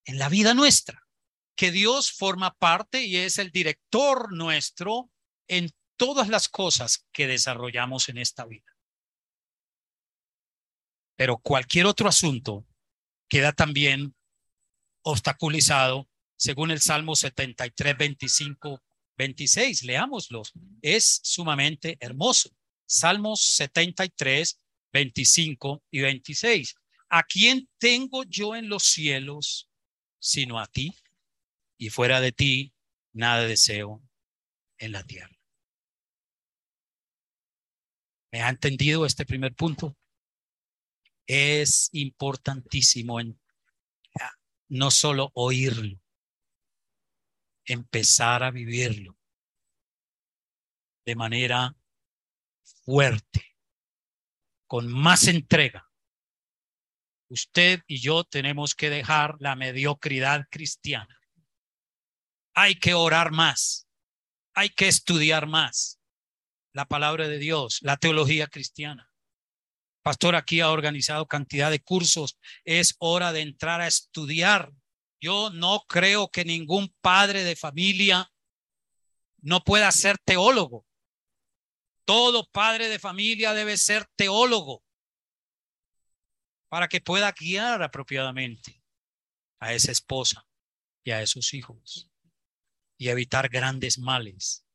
Speaker 2: en la vida nuestra, que Dios forma parte y es el director nuestro en todas las cosas que desarrollamos en esta vida. Pero cualquier otro asunto queda también obstaculizado según el Salmo 73, 25, 26. Leámoslos. Es sumamente hermoso. Salmos 73, 25 y 26. ¿A quién tengo yo en los cielos sino a ti? Y fuera de ti, nada deseo en la tierra. ¿Me ha entendido este primer punto? es importantísimo en, no solo oírlo, empezar a vivirlo de manera fuerte, con más entrega. Usted y yo tenemos que dejar la mediocridad cristiana. Hay que orar más, hay que estudiar más la palabra de Dios, la teología cristiana. Pastor aquí ha organizado cantidad de cursos. Es hora de entrar a estudiar. Yo no creo que ningún padre de familia no pueda ser teólogo. Todo padre de familia debe ser teólogo para que pueda guiar apropiadamente a esa esposa y a esos hijos y evitar grandes males.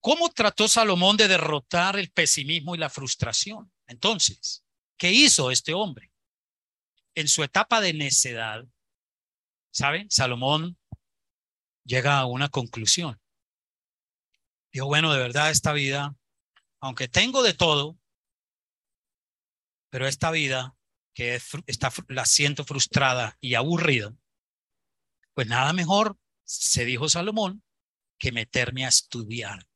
Speaker 2: ¿Cómo trató Salomón de derrotar el pesimismo y la frustración? Entonces, ¿qué hizo este hombre? En su etapa de necedad, ¿saben? Salomón llega a una conclusión. Dijo, bueno, de verdad esta vida, aunque tengo de todo, pero esta vida que está, la siento frustrada y aburrida, pues nada mejor, se dijo Salomón, que meterme a estudiar.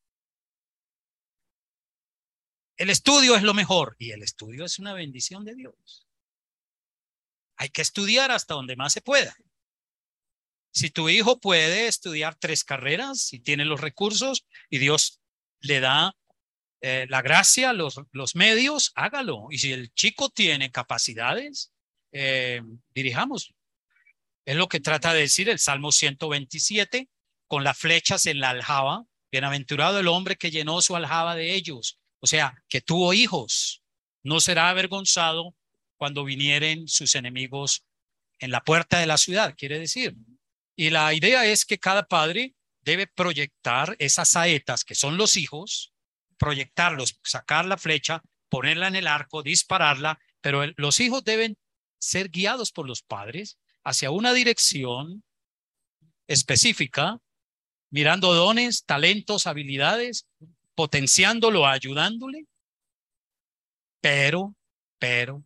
Speaker 2: El estudio es lo mejor y el estudio es una bendición de Dios. Hay que estudiar hasta donde más se pueda. Si tu hijo puede estudiar tres carreras, si tiene los recursos y Dios le da eh, la gracia, los, medios, hágalo. Y si el chico tiene capacidades, eh, dirijamos. Es lo que trata de decir el Salmo 127, con las flechas en la aljaba. Bienaventurado el hombre que llenó su aljaba de ellos. O sea, que tuvo hijos, no será avergonzado cuando vinieren sus enemigos en la puerta de la ciudad, quiere decir. Y la idea es que cada padre debe proyectar esas saetas que son los hijos, proyectarlos, sacar la flecha, ponerla en el arco, dispararla, pero los hijos deben ser guiados por los padres hacia una dirección específica, mirando dones, talentos, habilidades, potenciándolo, ayudándole, pero, pero,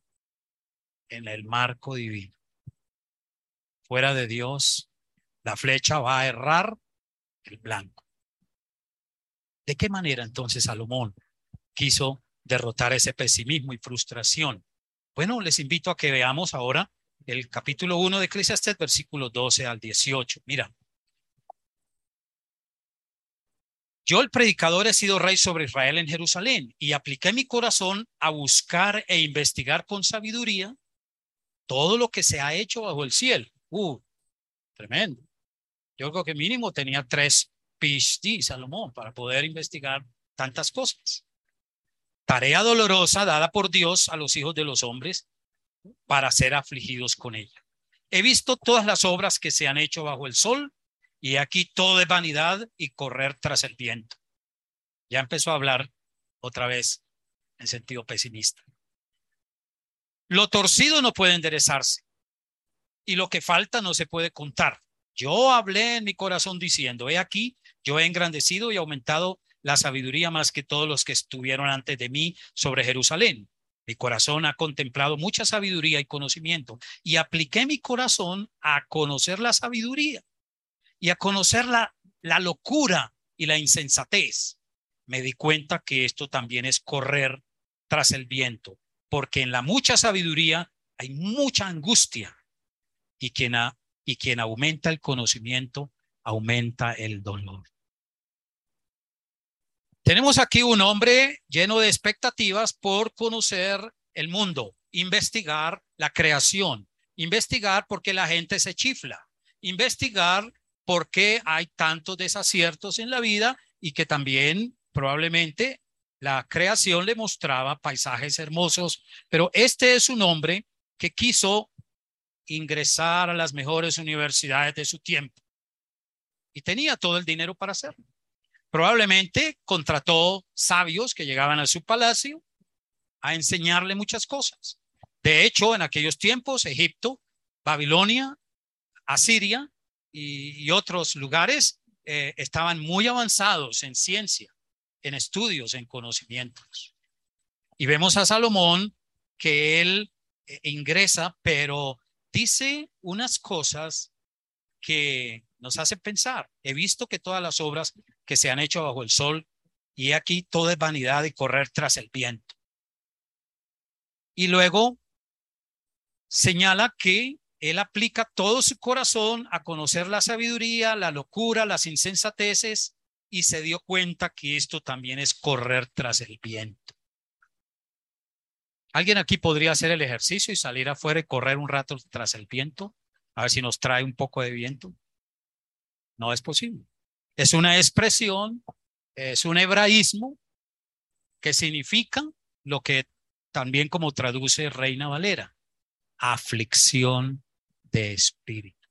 Speaker 2: en el marco divino. Fuera de Dios, la flecha va a errar el blanco. ¿De qué manera entonces Salomón quiso derrotar ese pesimismo y frustración? Bueno, les invito a que veamos ahora el capítulo 1 de Eclesiastes, versículo 12 al 18. Mira, Yo, el predicador, he sido rey sobre Israel en Jerusalén y apliqué mi corazón a buscar e investigar con sabiduría todo lo que se ha hecho bajo el cielo. Uh, tremendo. Yo creo que mínimo tenía tres PhD, Salomón, para poder investigar tantas cosas. Tarea dolorosa dada por Dios a los hijos de los hombres para ser afligidos con ella. He visto todas las obras que se han hecho bajo el sol y aquí todo es vanidad y correr tras el viento. Ya empezó a hablar otra vez en sentido pesimista. Lo torcido no puede enderezarse y lo que falta no se puede contar. Yo hablé en mi corazón diciendo, he aquí, yo he engrandecido y aumentado la sabiduría más que todos los que estuvieron antes de mí sobre Jerusalén. Mi corazón ha contemplado mucha sabiduría y conocimiento y apliqué mi corazón a conocer la sabiduría y a conocer la, la locura y la insensatez, me di cuenta que esto también es correr tras el viento, porque en la mucha sabiduría hay mucha angustia y quien, y quien aumenta el conocimiento aumenta el dolor. Tenemos aquí un hombre lleno de expectativas por conocer el mundo, investigar la creación, investigar por qué la gente se chifla, investigar por qué hay tantos desaciertos en la vida y que también probablemente la creación le mostraba paisajes hermosos, pero este es un hombre que quiso ingresar a las mejores universidades de su tiempo y tenía todo el dinero para hacerlo. Probablemente contrató sabios que llegaban a su palacio a enseñarle muchas cosas. De hecho, en aquellos tiempos, Egipto, Babilonia, Asiria y, otros lugares eh, estaban muy avanzados en ciencia, en estudios, en conocimientos. Y vemos a Salomón que él eh, ingresa, pero dice unas cosas que nos hacen pensar. He visto que todas las obras que se han hecho bajo el sol Y aquí todo es vanidad y correr tras el viento. Y luego señala que él aplica todo su corazón a conocer la sabiduría, la locura, las insensateces y se dio cuenta que esto también es correr tras el viento. ¿Alguien aquí podría hacer el ejercicio y salir afuera y correr un rato tras el viento? A ver si nos trae un poco de viento. No es posible. Es una expresión, es un hebraísmo que significa lo que también como traduce Reina Valera, aflicción de espíritu.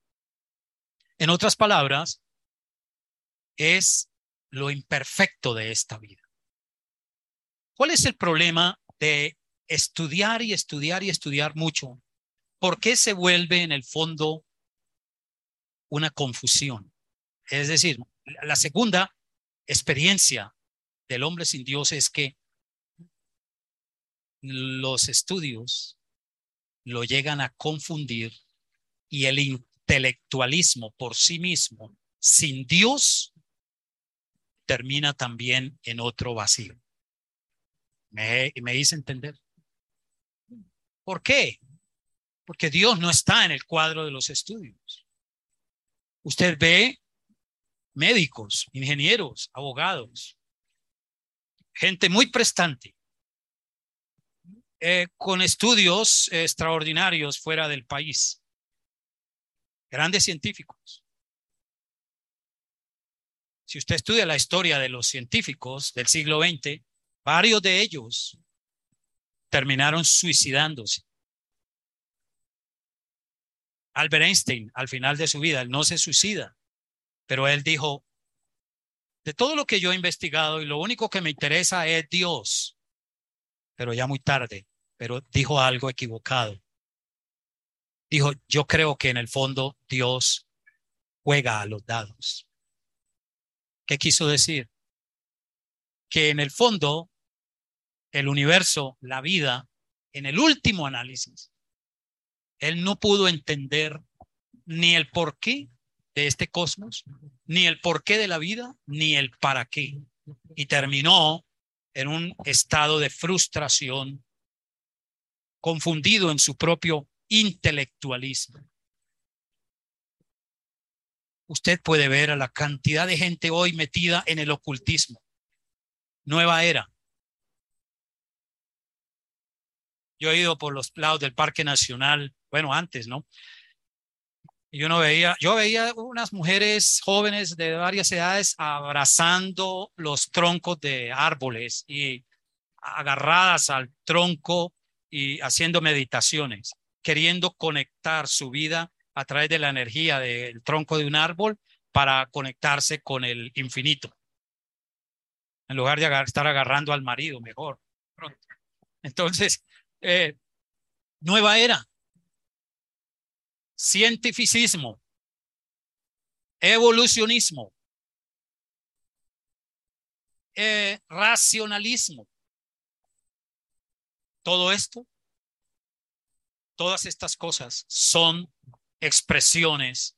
Speaker 2: En otras palabras, es lo imperfecto de esta vida. ¿Cuál es el problema de estudiar y estudiar y estudiar mucho? ¿Por qué se vuelve en el fondo una confusión? Es decir, la segunda experiencia del hombre sin Dios es que los estudios lo llegan a confundir y el intelectualismo por sí mismo, sin Dios, termina también en otro vacío. ¿Me, me hice entender? ¿Por qué? Porque Dios no está en el cuadro de los estudios. Usted ve médicos, ingenieros, abogados, gente muy prestante, eh, con estudios extraordinarios fuera del país, grandes científicos. Si usted estudia la historia de los científicos del siglo XX, varios de ellos terminaron suicidándose. Albert Einstein, al final de su vida, él no se suicida, pero él dijo, de todo lo que yo he investigado y lo único que me interesa es Dios, pero ya muy tarde, pero dijo algo equivocado. Dijo, yo creo que en el fondo Dios juega a los dados. ¿Qué quiso decir? Que en el fondo el universo, la vida, en el último análisis, él no pudo entender ni el porqué de este cosmos, ni el porqué de la vida, ni el para qué. Y terminó en un estado de frustración, confundido en su propio intelectualismo. Usted puede ver a la cantidad de gente hoy metida en el ocultismo. Nueva era. Yo he ido por los lados del Parque Nacional, bueno, antes, ¿no? yo no veía, yo veía unas mujeres jóvenes de varias edades abrazando los troncos de árboles y agarradas al tronco y haciendo meditaciones, queriendo conectar su vida a través de la energía del tronco de un árbol para conectarse con el infinito. En lugar de estar agarrando al marido, mejor. Entonces, eh, nueva era. Cientificismo, evolucionismo, eh, racionalismo. Todo esto, todas estas cosas son expresiones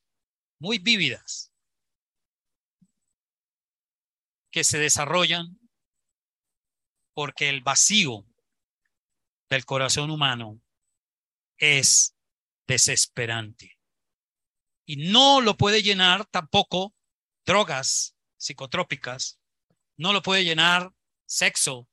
Speaker 2: muy vívidas que se desarrollan porque el vacío del corazón humano es desesperante. Y no lo puede llenar tampoco drogas psicotrópicas, no lo puede llenar sexo,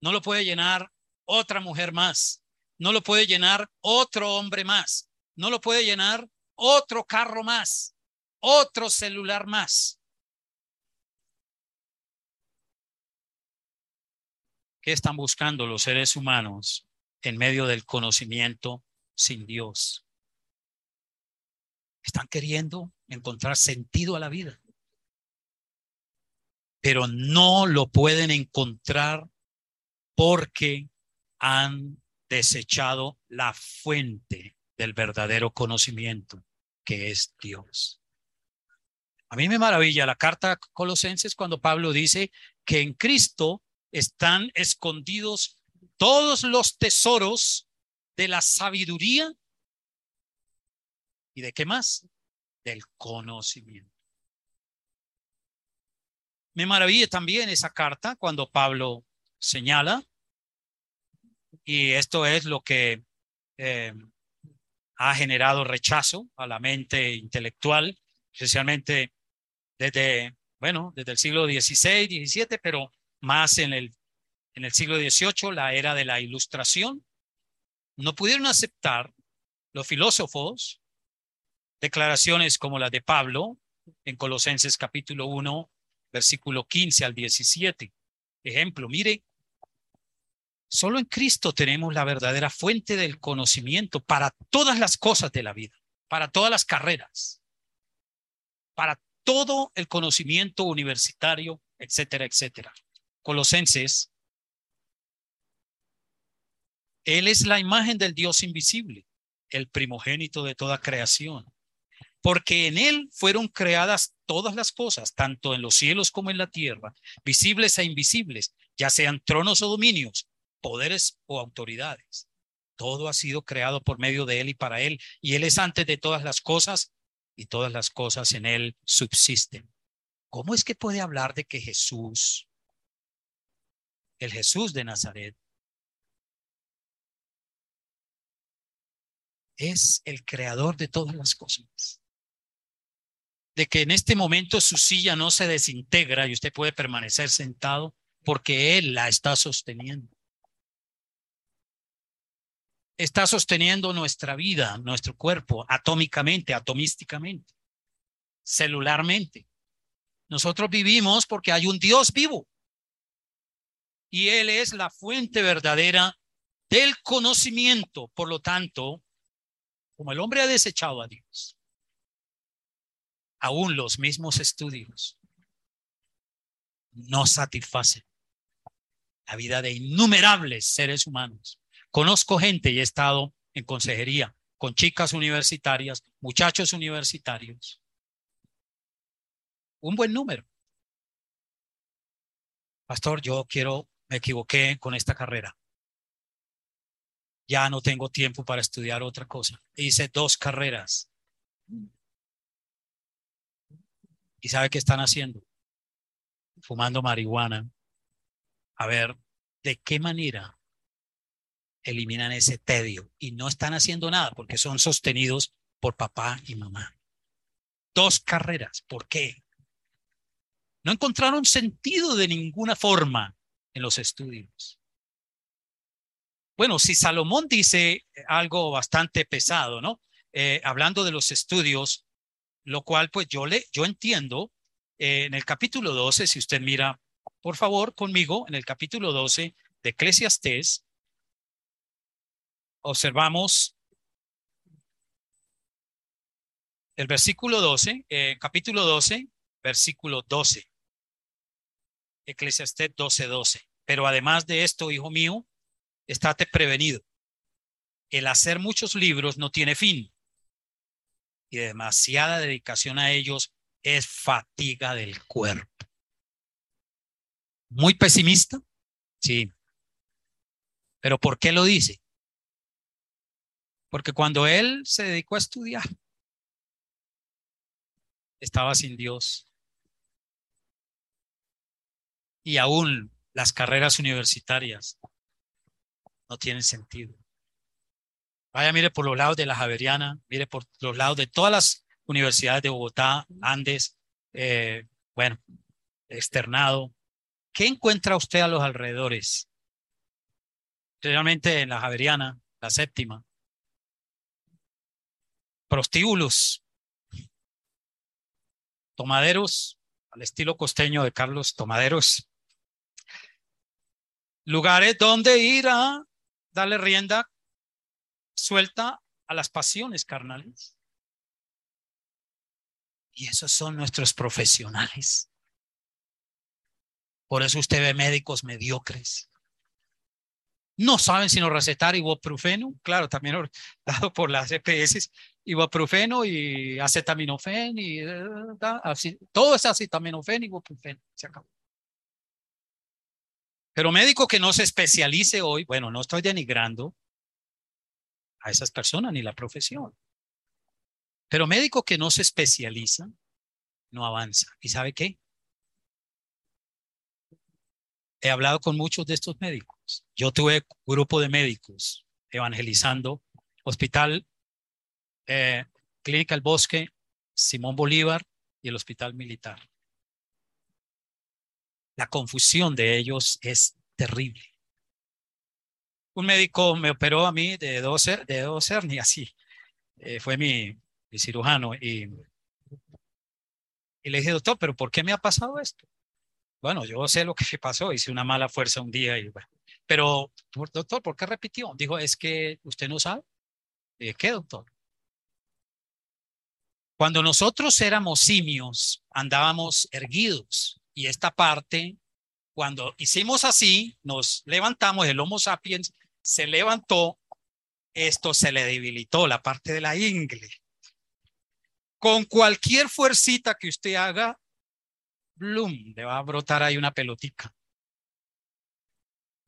Speaker 2: no lo puede llenar otra mujer más, no lo puede llenar otro hombre más, no lo puede llenar otro carro más, otro celular más. ¿Qué están buscando los seres humanos en medio del conocimiento sin Dios? Están queriendo encontrar sentido a la vida, pero no lo pueden encontrar porque han desechado la fuente del verdadero conocimiento, que es Dios. A mí me maravilla la carta a Colosenses cuando Pablo dice que en Cristo están escondidos todos los tesoros de la sabiduría ¿Y de qué más? Del conocimiento. Me maravilla también esa carta cuando Pablo señala, y esto es lo que eh, ha generado rechazo a la mente intelectual, especialmente desde, bueno, desde el siglo XVI, XVII, pero más en el, en el siglo XVIII, la era de la ilustración. No pudieron aceptar los filósofos declaraciones como la de Pablo en Colosenses capítulo 1, versículo 15 al 17. Ejemplo, mire, solo en Cristo tenemos la verdadera fuente del conocimiento para todas las cosas de la vida, para todas las carreras, para todo el conocimiento universitario, etcétera, etcétera. Colosenses, Él es la imagen del Dios invisible, el primogénito de toda creación porque en Él fueron creadas todas las cosas, tanto en los cielos como en la tierra, visibles e invisibles, ya sean tronos o dominios, poderes o autoridades. Todo ha sido creado por medio de Él y para Él, y Él es antes de todas las cosas, y todas las cosas en Él subsisten. ¿Cómo es que puede hablar de que Jesús, el Jesús de Nazaret, es el creador de todas las cosas? de que en este momento su silla no se desintegra y usted puede permanecer sentado porque Él la está sosteniendo. Está sosteniendo nuestra vida, nuestro cuerpo, atómicamente, atomísticamente, celularmente. Nosotros vivimos porque hay un Dios vivo y Él es la fuente verdadera del conocimiento. Por lo tanto, como el hombre ha desechado a Dios, aún los mismos estudios no satisfacen la vida de innumerables seres humanos. Conozco gente y he estado en consejería con chicas universitarias, muchachos universitarios. Un buen número. Pastor, yo quiero, me equivoqué con esta carrera. Ya no tengo tiempo para estudiar otra cosa. Hice dos carreras ¿Y sabe qué están haciendo? Fumando marihuana. A ver, ¿de qué manera eliminan ese tedio? Y no están haciendo nada porque son sostenidos por papá y mamá. Dos carreras. ¿Por qué? No encontraron sentido de ninguna forma en los estudios. Bueno, si Salomón dice algo bastante pesado, ¿no? Eh, hablando de los estudios, lo cual pues yo le, yo entiendo eh, en el capítulo 12, si usted mira, por favor, conmigo, en el capítulo 12 de Eclesiastés, observamos el versículo 12, eh, capítulo 12, versículo 12. Eclesiastés 12, 12. Pero además de esto, hijo mío, estate prevenido. El hacer muchos libros no tiene fin y demasiada dedicación a ellos es fatiga del cuerpo. Muy pesimista, sí. Pero ¿por qué lo dice? Porque cuando él se dedicó a estudiar, estaba sin Dios. Y aún las carreras universitarias no tienen sentido. Vaya, mire por los lados de la Javeriana, mire por los lados de todas las universidades de Bogotá, Andes, eh, bueno, externado. ¿Qué encuentra usted a los alrededores? Realmente en la Javeriana, la séptima. Prostíbulos, tomaderos, al estilo costeño de Carlos Tomaderos. Lugares donde ir a darle rienda suelta a las pasiones carnales. Y esos son nuestros profesionales. Por eso usted ve médicos mediocres. No saben sino recetar ibuprofeno, claro, también dado por las EPS, ibuprofeno y acetaminofén y así, todo es acetaminofén y ibuprofeno, se acabó. Pero médico que no se especialice hoy, bueno, no estoy denigrando, a esas personas ni la profesión. Pero médico que no se especializa, no avanza. ¿Y sabe qué? he hablado con muchos de estos médicos. Yo tuve grupo de médicos evangelizando Hospital eh, Clínica El Bosque, Simón Bolívar y el Hospital Militar. La confusión de ellos es terrible. Un médico me operó a mí de dos, de dos hernias, sí. Eh, fue mi, cirujano y, y le dije, doctor, pero ¿por qué me ha pasado esto? Bueno, yo sé lo que me pasó, hice una mala fuerza un día y bueno, pero doctor, ¿por qué repitió? Dijo, es que usted no sabe. ¿qué, doctor? Cuando nosotros éramos simios, andábamos erguidos y esta parte, cuando hicimos así, nos levantamos, el Homo sapiens se levantó, esto se le debilitó, la parte de la ingle. Con cualquier fuercita que usted haga, bloom, le va a brotar ahí una pelotica.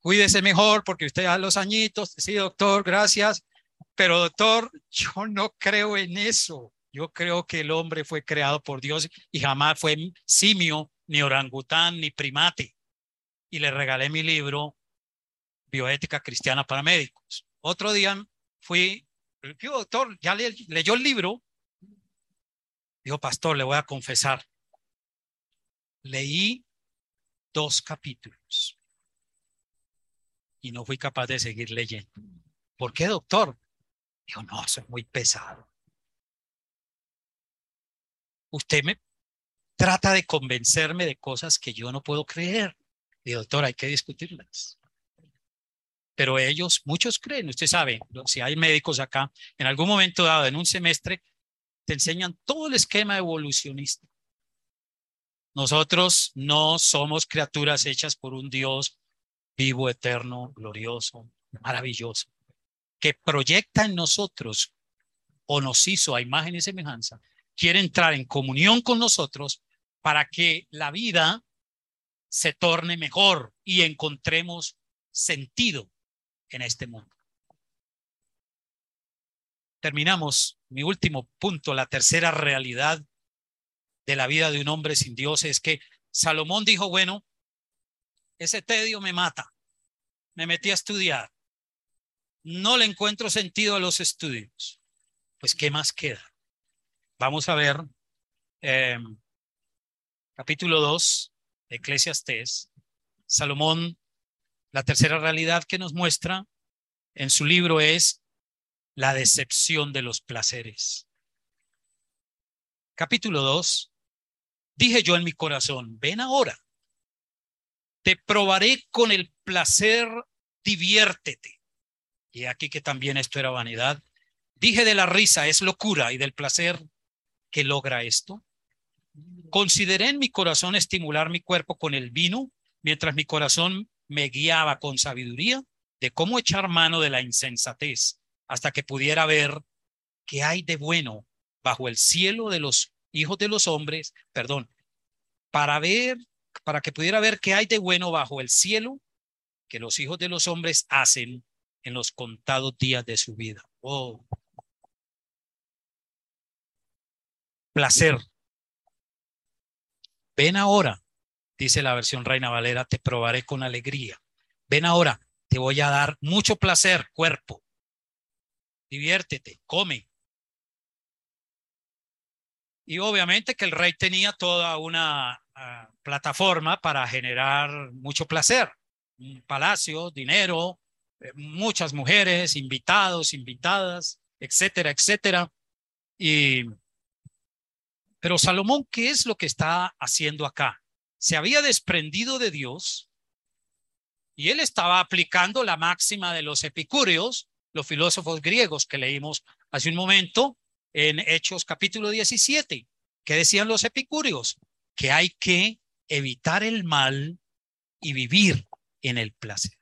Speaker 2: Cuídese mejor porque usted a los añitos, sí, doctor, gracias, pero doctor, yo no creo en eso. Yo creo que el hombre fue creado por Dios y jamás fue simio, ni orangután, ni primate. Y le regalé mi libro, Bioética Cristiana para Médicos. Otro día fui, doctor, ya leyó el libro. Dijo, pastor, le voy a confesar leí dos capítulos y no fui capaz de seguir leyendo. ¿Por qué, doctor? Dijo, no, es muy pesado. Usted me trata de convencerme de cosas que yo no puedo creer. Y doctor, hay que discutirlas. Pero ellos, muchos creen, usted sabe, si hay médicos acá, en algún momento dado, en un semestre, te enseñan todo el esquema evolucionista. Nosotros no somos criaturas hechas por un Dios vivo, eterno, glorioso, maravilloso, que proyecta en nosotros o nos hizo a imagen y semejanza, quiere entrar en comunión con nosotros para que la vida se torne mejor y encontremos sentido en este mundo. Terminamos mi último punto, la tercera realidad de la vida de un hombre sin Dios es que Salomón dijo, bueno, ese tedio me mata. Me metí a estudiar. No le encuentro sentido a los estudios. Pues, ¿qué más queda? Vamos a ver em, capítulo 2 de Eclesiastés. Salomón, la tercera realidad que nos muestra en su libro es la decepción de los placeres. Capítulo 2, Dije yo en mi corazón, ven ahora, te probaré con el placer, diviértete. Y aquí que también esto era vanidad. Dije de la risa, es locura, y del placer que logra esto. Consideré en mi corazón estimular mi cuerpo con el vino, mientras mi corazón me guiaba con sabiduría de cómo echar mano de la insensatez, hasta que pudiera ver qué hay de bueno bajo el cielo de los hijos de los hombres, perdón, para ver, para que pudiera ver qué hay de bueno bajo el cielo que los hijos de los hombres hacen en los contados días de su vida. Oh. Placer. Ven ahora, dice la versión Reina Valera, te probaré con alegría. Ven ahora, te voy a dar mucho placer, cuerpo. Diviértete, come, y obviamente que el rey tenía toda una ah, plataforma para generar mucho placer, un palacio, dinero, eh, muchas mujeres, invitados, invitadas, etcétera, etcétera. Y, pero Salomón, ¿qué es lo que está haciendo acá? Se había desprendido de Dios y él estaba aplicando la máxima de los epicúreos, los filósofos griegos que leímos hace un momento, en Hechos capítulo 17. que decían los epicúreos? Que hay que evitar el mal y vivir en el placer.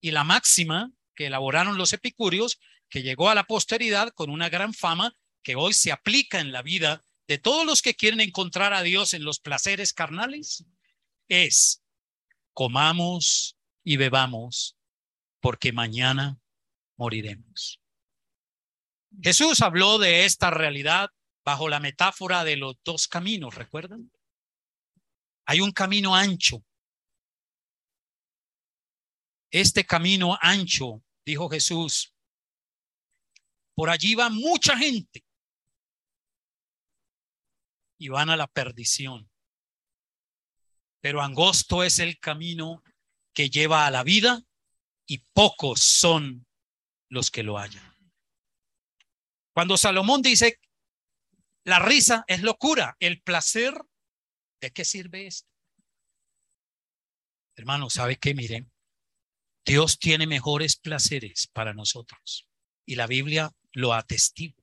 Speaker 2: Y la máxima que elaboraron los epicúreos, que llegó a la posteridad con una gran fama, que hoy se aplica en la vida de todos los que quieren encontrar a Dios en los placeres carnales, es comamos y bebamos, porque mañana moriremos. Jesús habló de esta realidad bajo la metáfora de los dos caminos, ¿recuerdan? Hay un camino ancho Este camino ancho, dijo Jesús, por allí va mucha gente y van a la perdición. Pero angosto es el camino que lleva a la vida y pocos son los que lo hallan. Cuando Salomón dice, la risa es locura, el placer, ¿de qué sirve esto? Hermano, ¿sabe qué? Miren, Dios tiene mejores placeres para nosotros y la Biblia lo atestigua.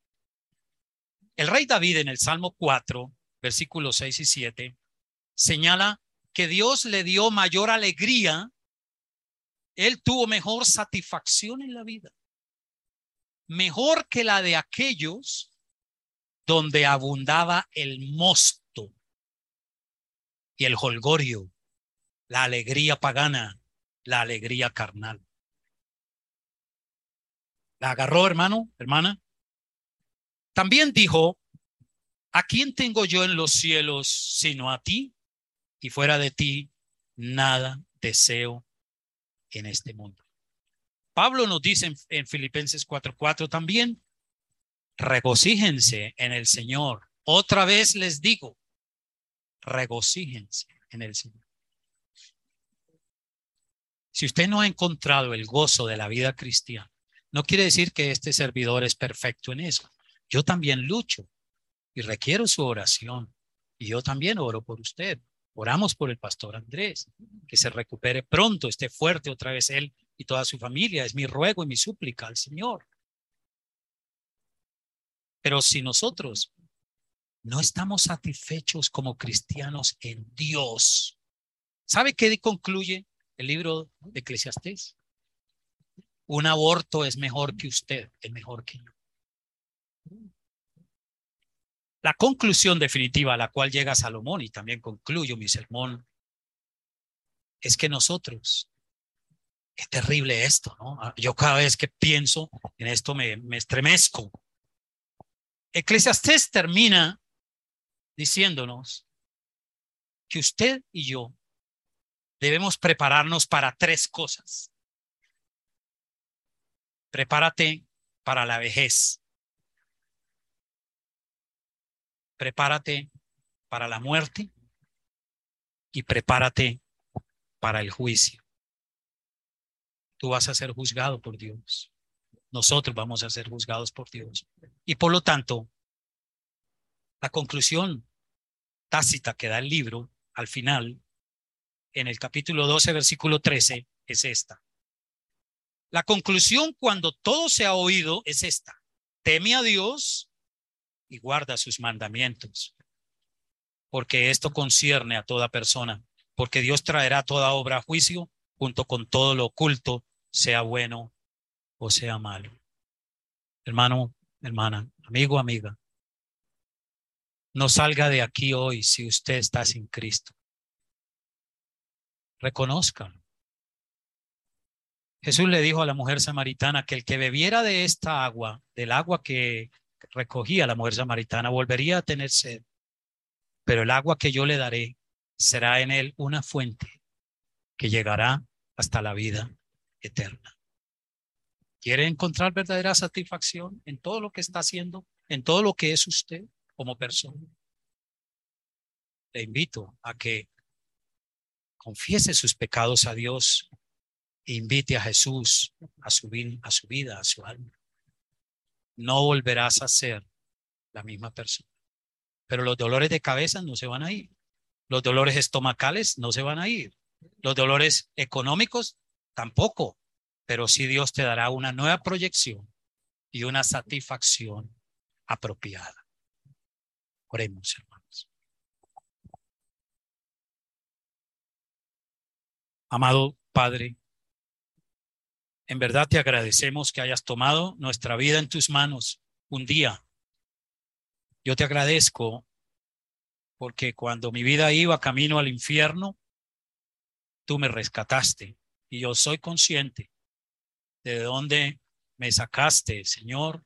Speaker 2: El rey David en el Salmo 4, versículos 6 y 7, señala que Dios le dio mayor alegría, él tuvo mejor satisfacción en la vida mejor que la de aquellos donde abundaba el mosto y el holgorio, la alegría pagana, la alegría carnal. ¿La agarró, hermano, hermana? También dijo, ¿a quién tengo yo en los cielos sino a ti? Y fuera de ti, nada deseo en este mundo. Pablo nos dice en, en Filipenses 4:4 también, regocíjense en el Señor. Otra vez les digo, regocíjense en el Señor. Si usted no ha encontrado el gozo de la vida cristiana, no quiere decir que este servidor es perfecto en eso. Yo también lucho y requiero su oración. Y yo también oro por usted. Oramos por el pastor Andrés, que se recupere pronto, esté fuerte otra vez él y toda su familia. Es mi ruego y mi súplica al Señor. Pero si nosotros no estamos satisfechos como cristianos en Dios, ¿sabe qué concluye el libro de Eclesiastés? Un aborto es mejor que usted, es mejor que yo. La conclusión definitiva a la cual llega Salomón, y también concluyo mi sermón, es que nosotros qué terrible esto, ¿no? Ah, yo cada vez que pienso en esto me, me estremezco. Eclesiastés termina diciéndonos que usted y yo debemos prepararnos para tres cosas. Prepárate para la vejez. Prepárate para la muerte y prepárate para el juicio tú vas a ser juzgado por Dios. Nosotros vamos a ser juzgados por Dios. Y por lo tanto, la conclusión tácita que da el libro al final, en el capítulo 12, versículo 13, es esta. La conclusión cuando todo se ha oído es esta. Teme a Dios y guarda sus mandamientos, porque esto concierne a toda persona, porque Dios traerá toda obra a juicio junto con todo lo oculto sea bueno o sea malo. Hermano, hermana, amigo, amiga, no salga de aquí hoy si usted está sin Cristo. Reconózcalo. Jesús le dijo a la mujer samaritana que el que bebiera de esta agua, del agua que recogía la mujer samaritana, volvería a tener sed. Pero el agua que yo le daré será en él una fuente que llegará hasta la vida eterna. ¿Quiere encontrar verdadera satisfacción en todo lo que está haciendo, en todo lo que es usted como persona? Le invito a que confiese sus pecados a Dios e invite a Jesús a su, a su vida, a su alma. No volverás a ser la misma persona. Pero los dolores de cabeza no se van a ir. Los dolores estomacales no se van a ir. Los dolores económicos Tampoco, pero sí Dios te dará una nueva proyección y una satisfacción apropiada. Oremos, hermanos. Amado Padre, en verdad te agradecemos que hayas tomado nuestra vida en tus manos un día. Yo te agradezco porque cuando mi vida iba camino al infierno, tú me rescataste y yo soy consciente de dónde me sacaste, Señor,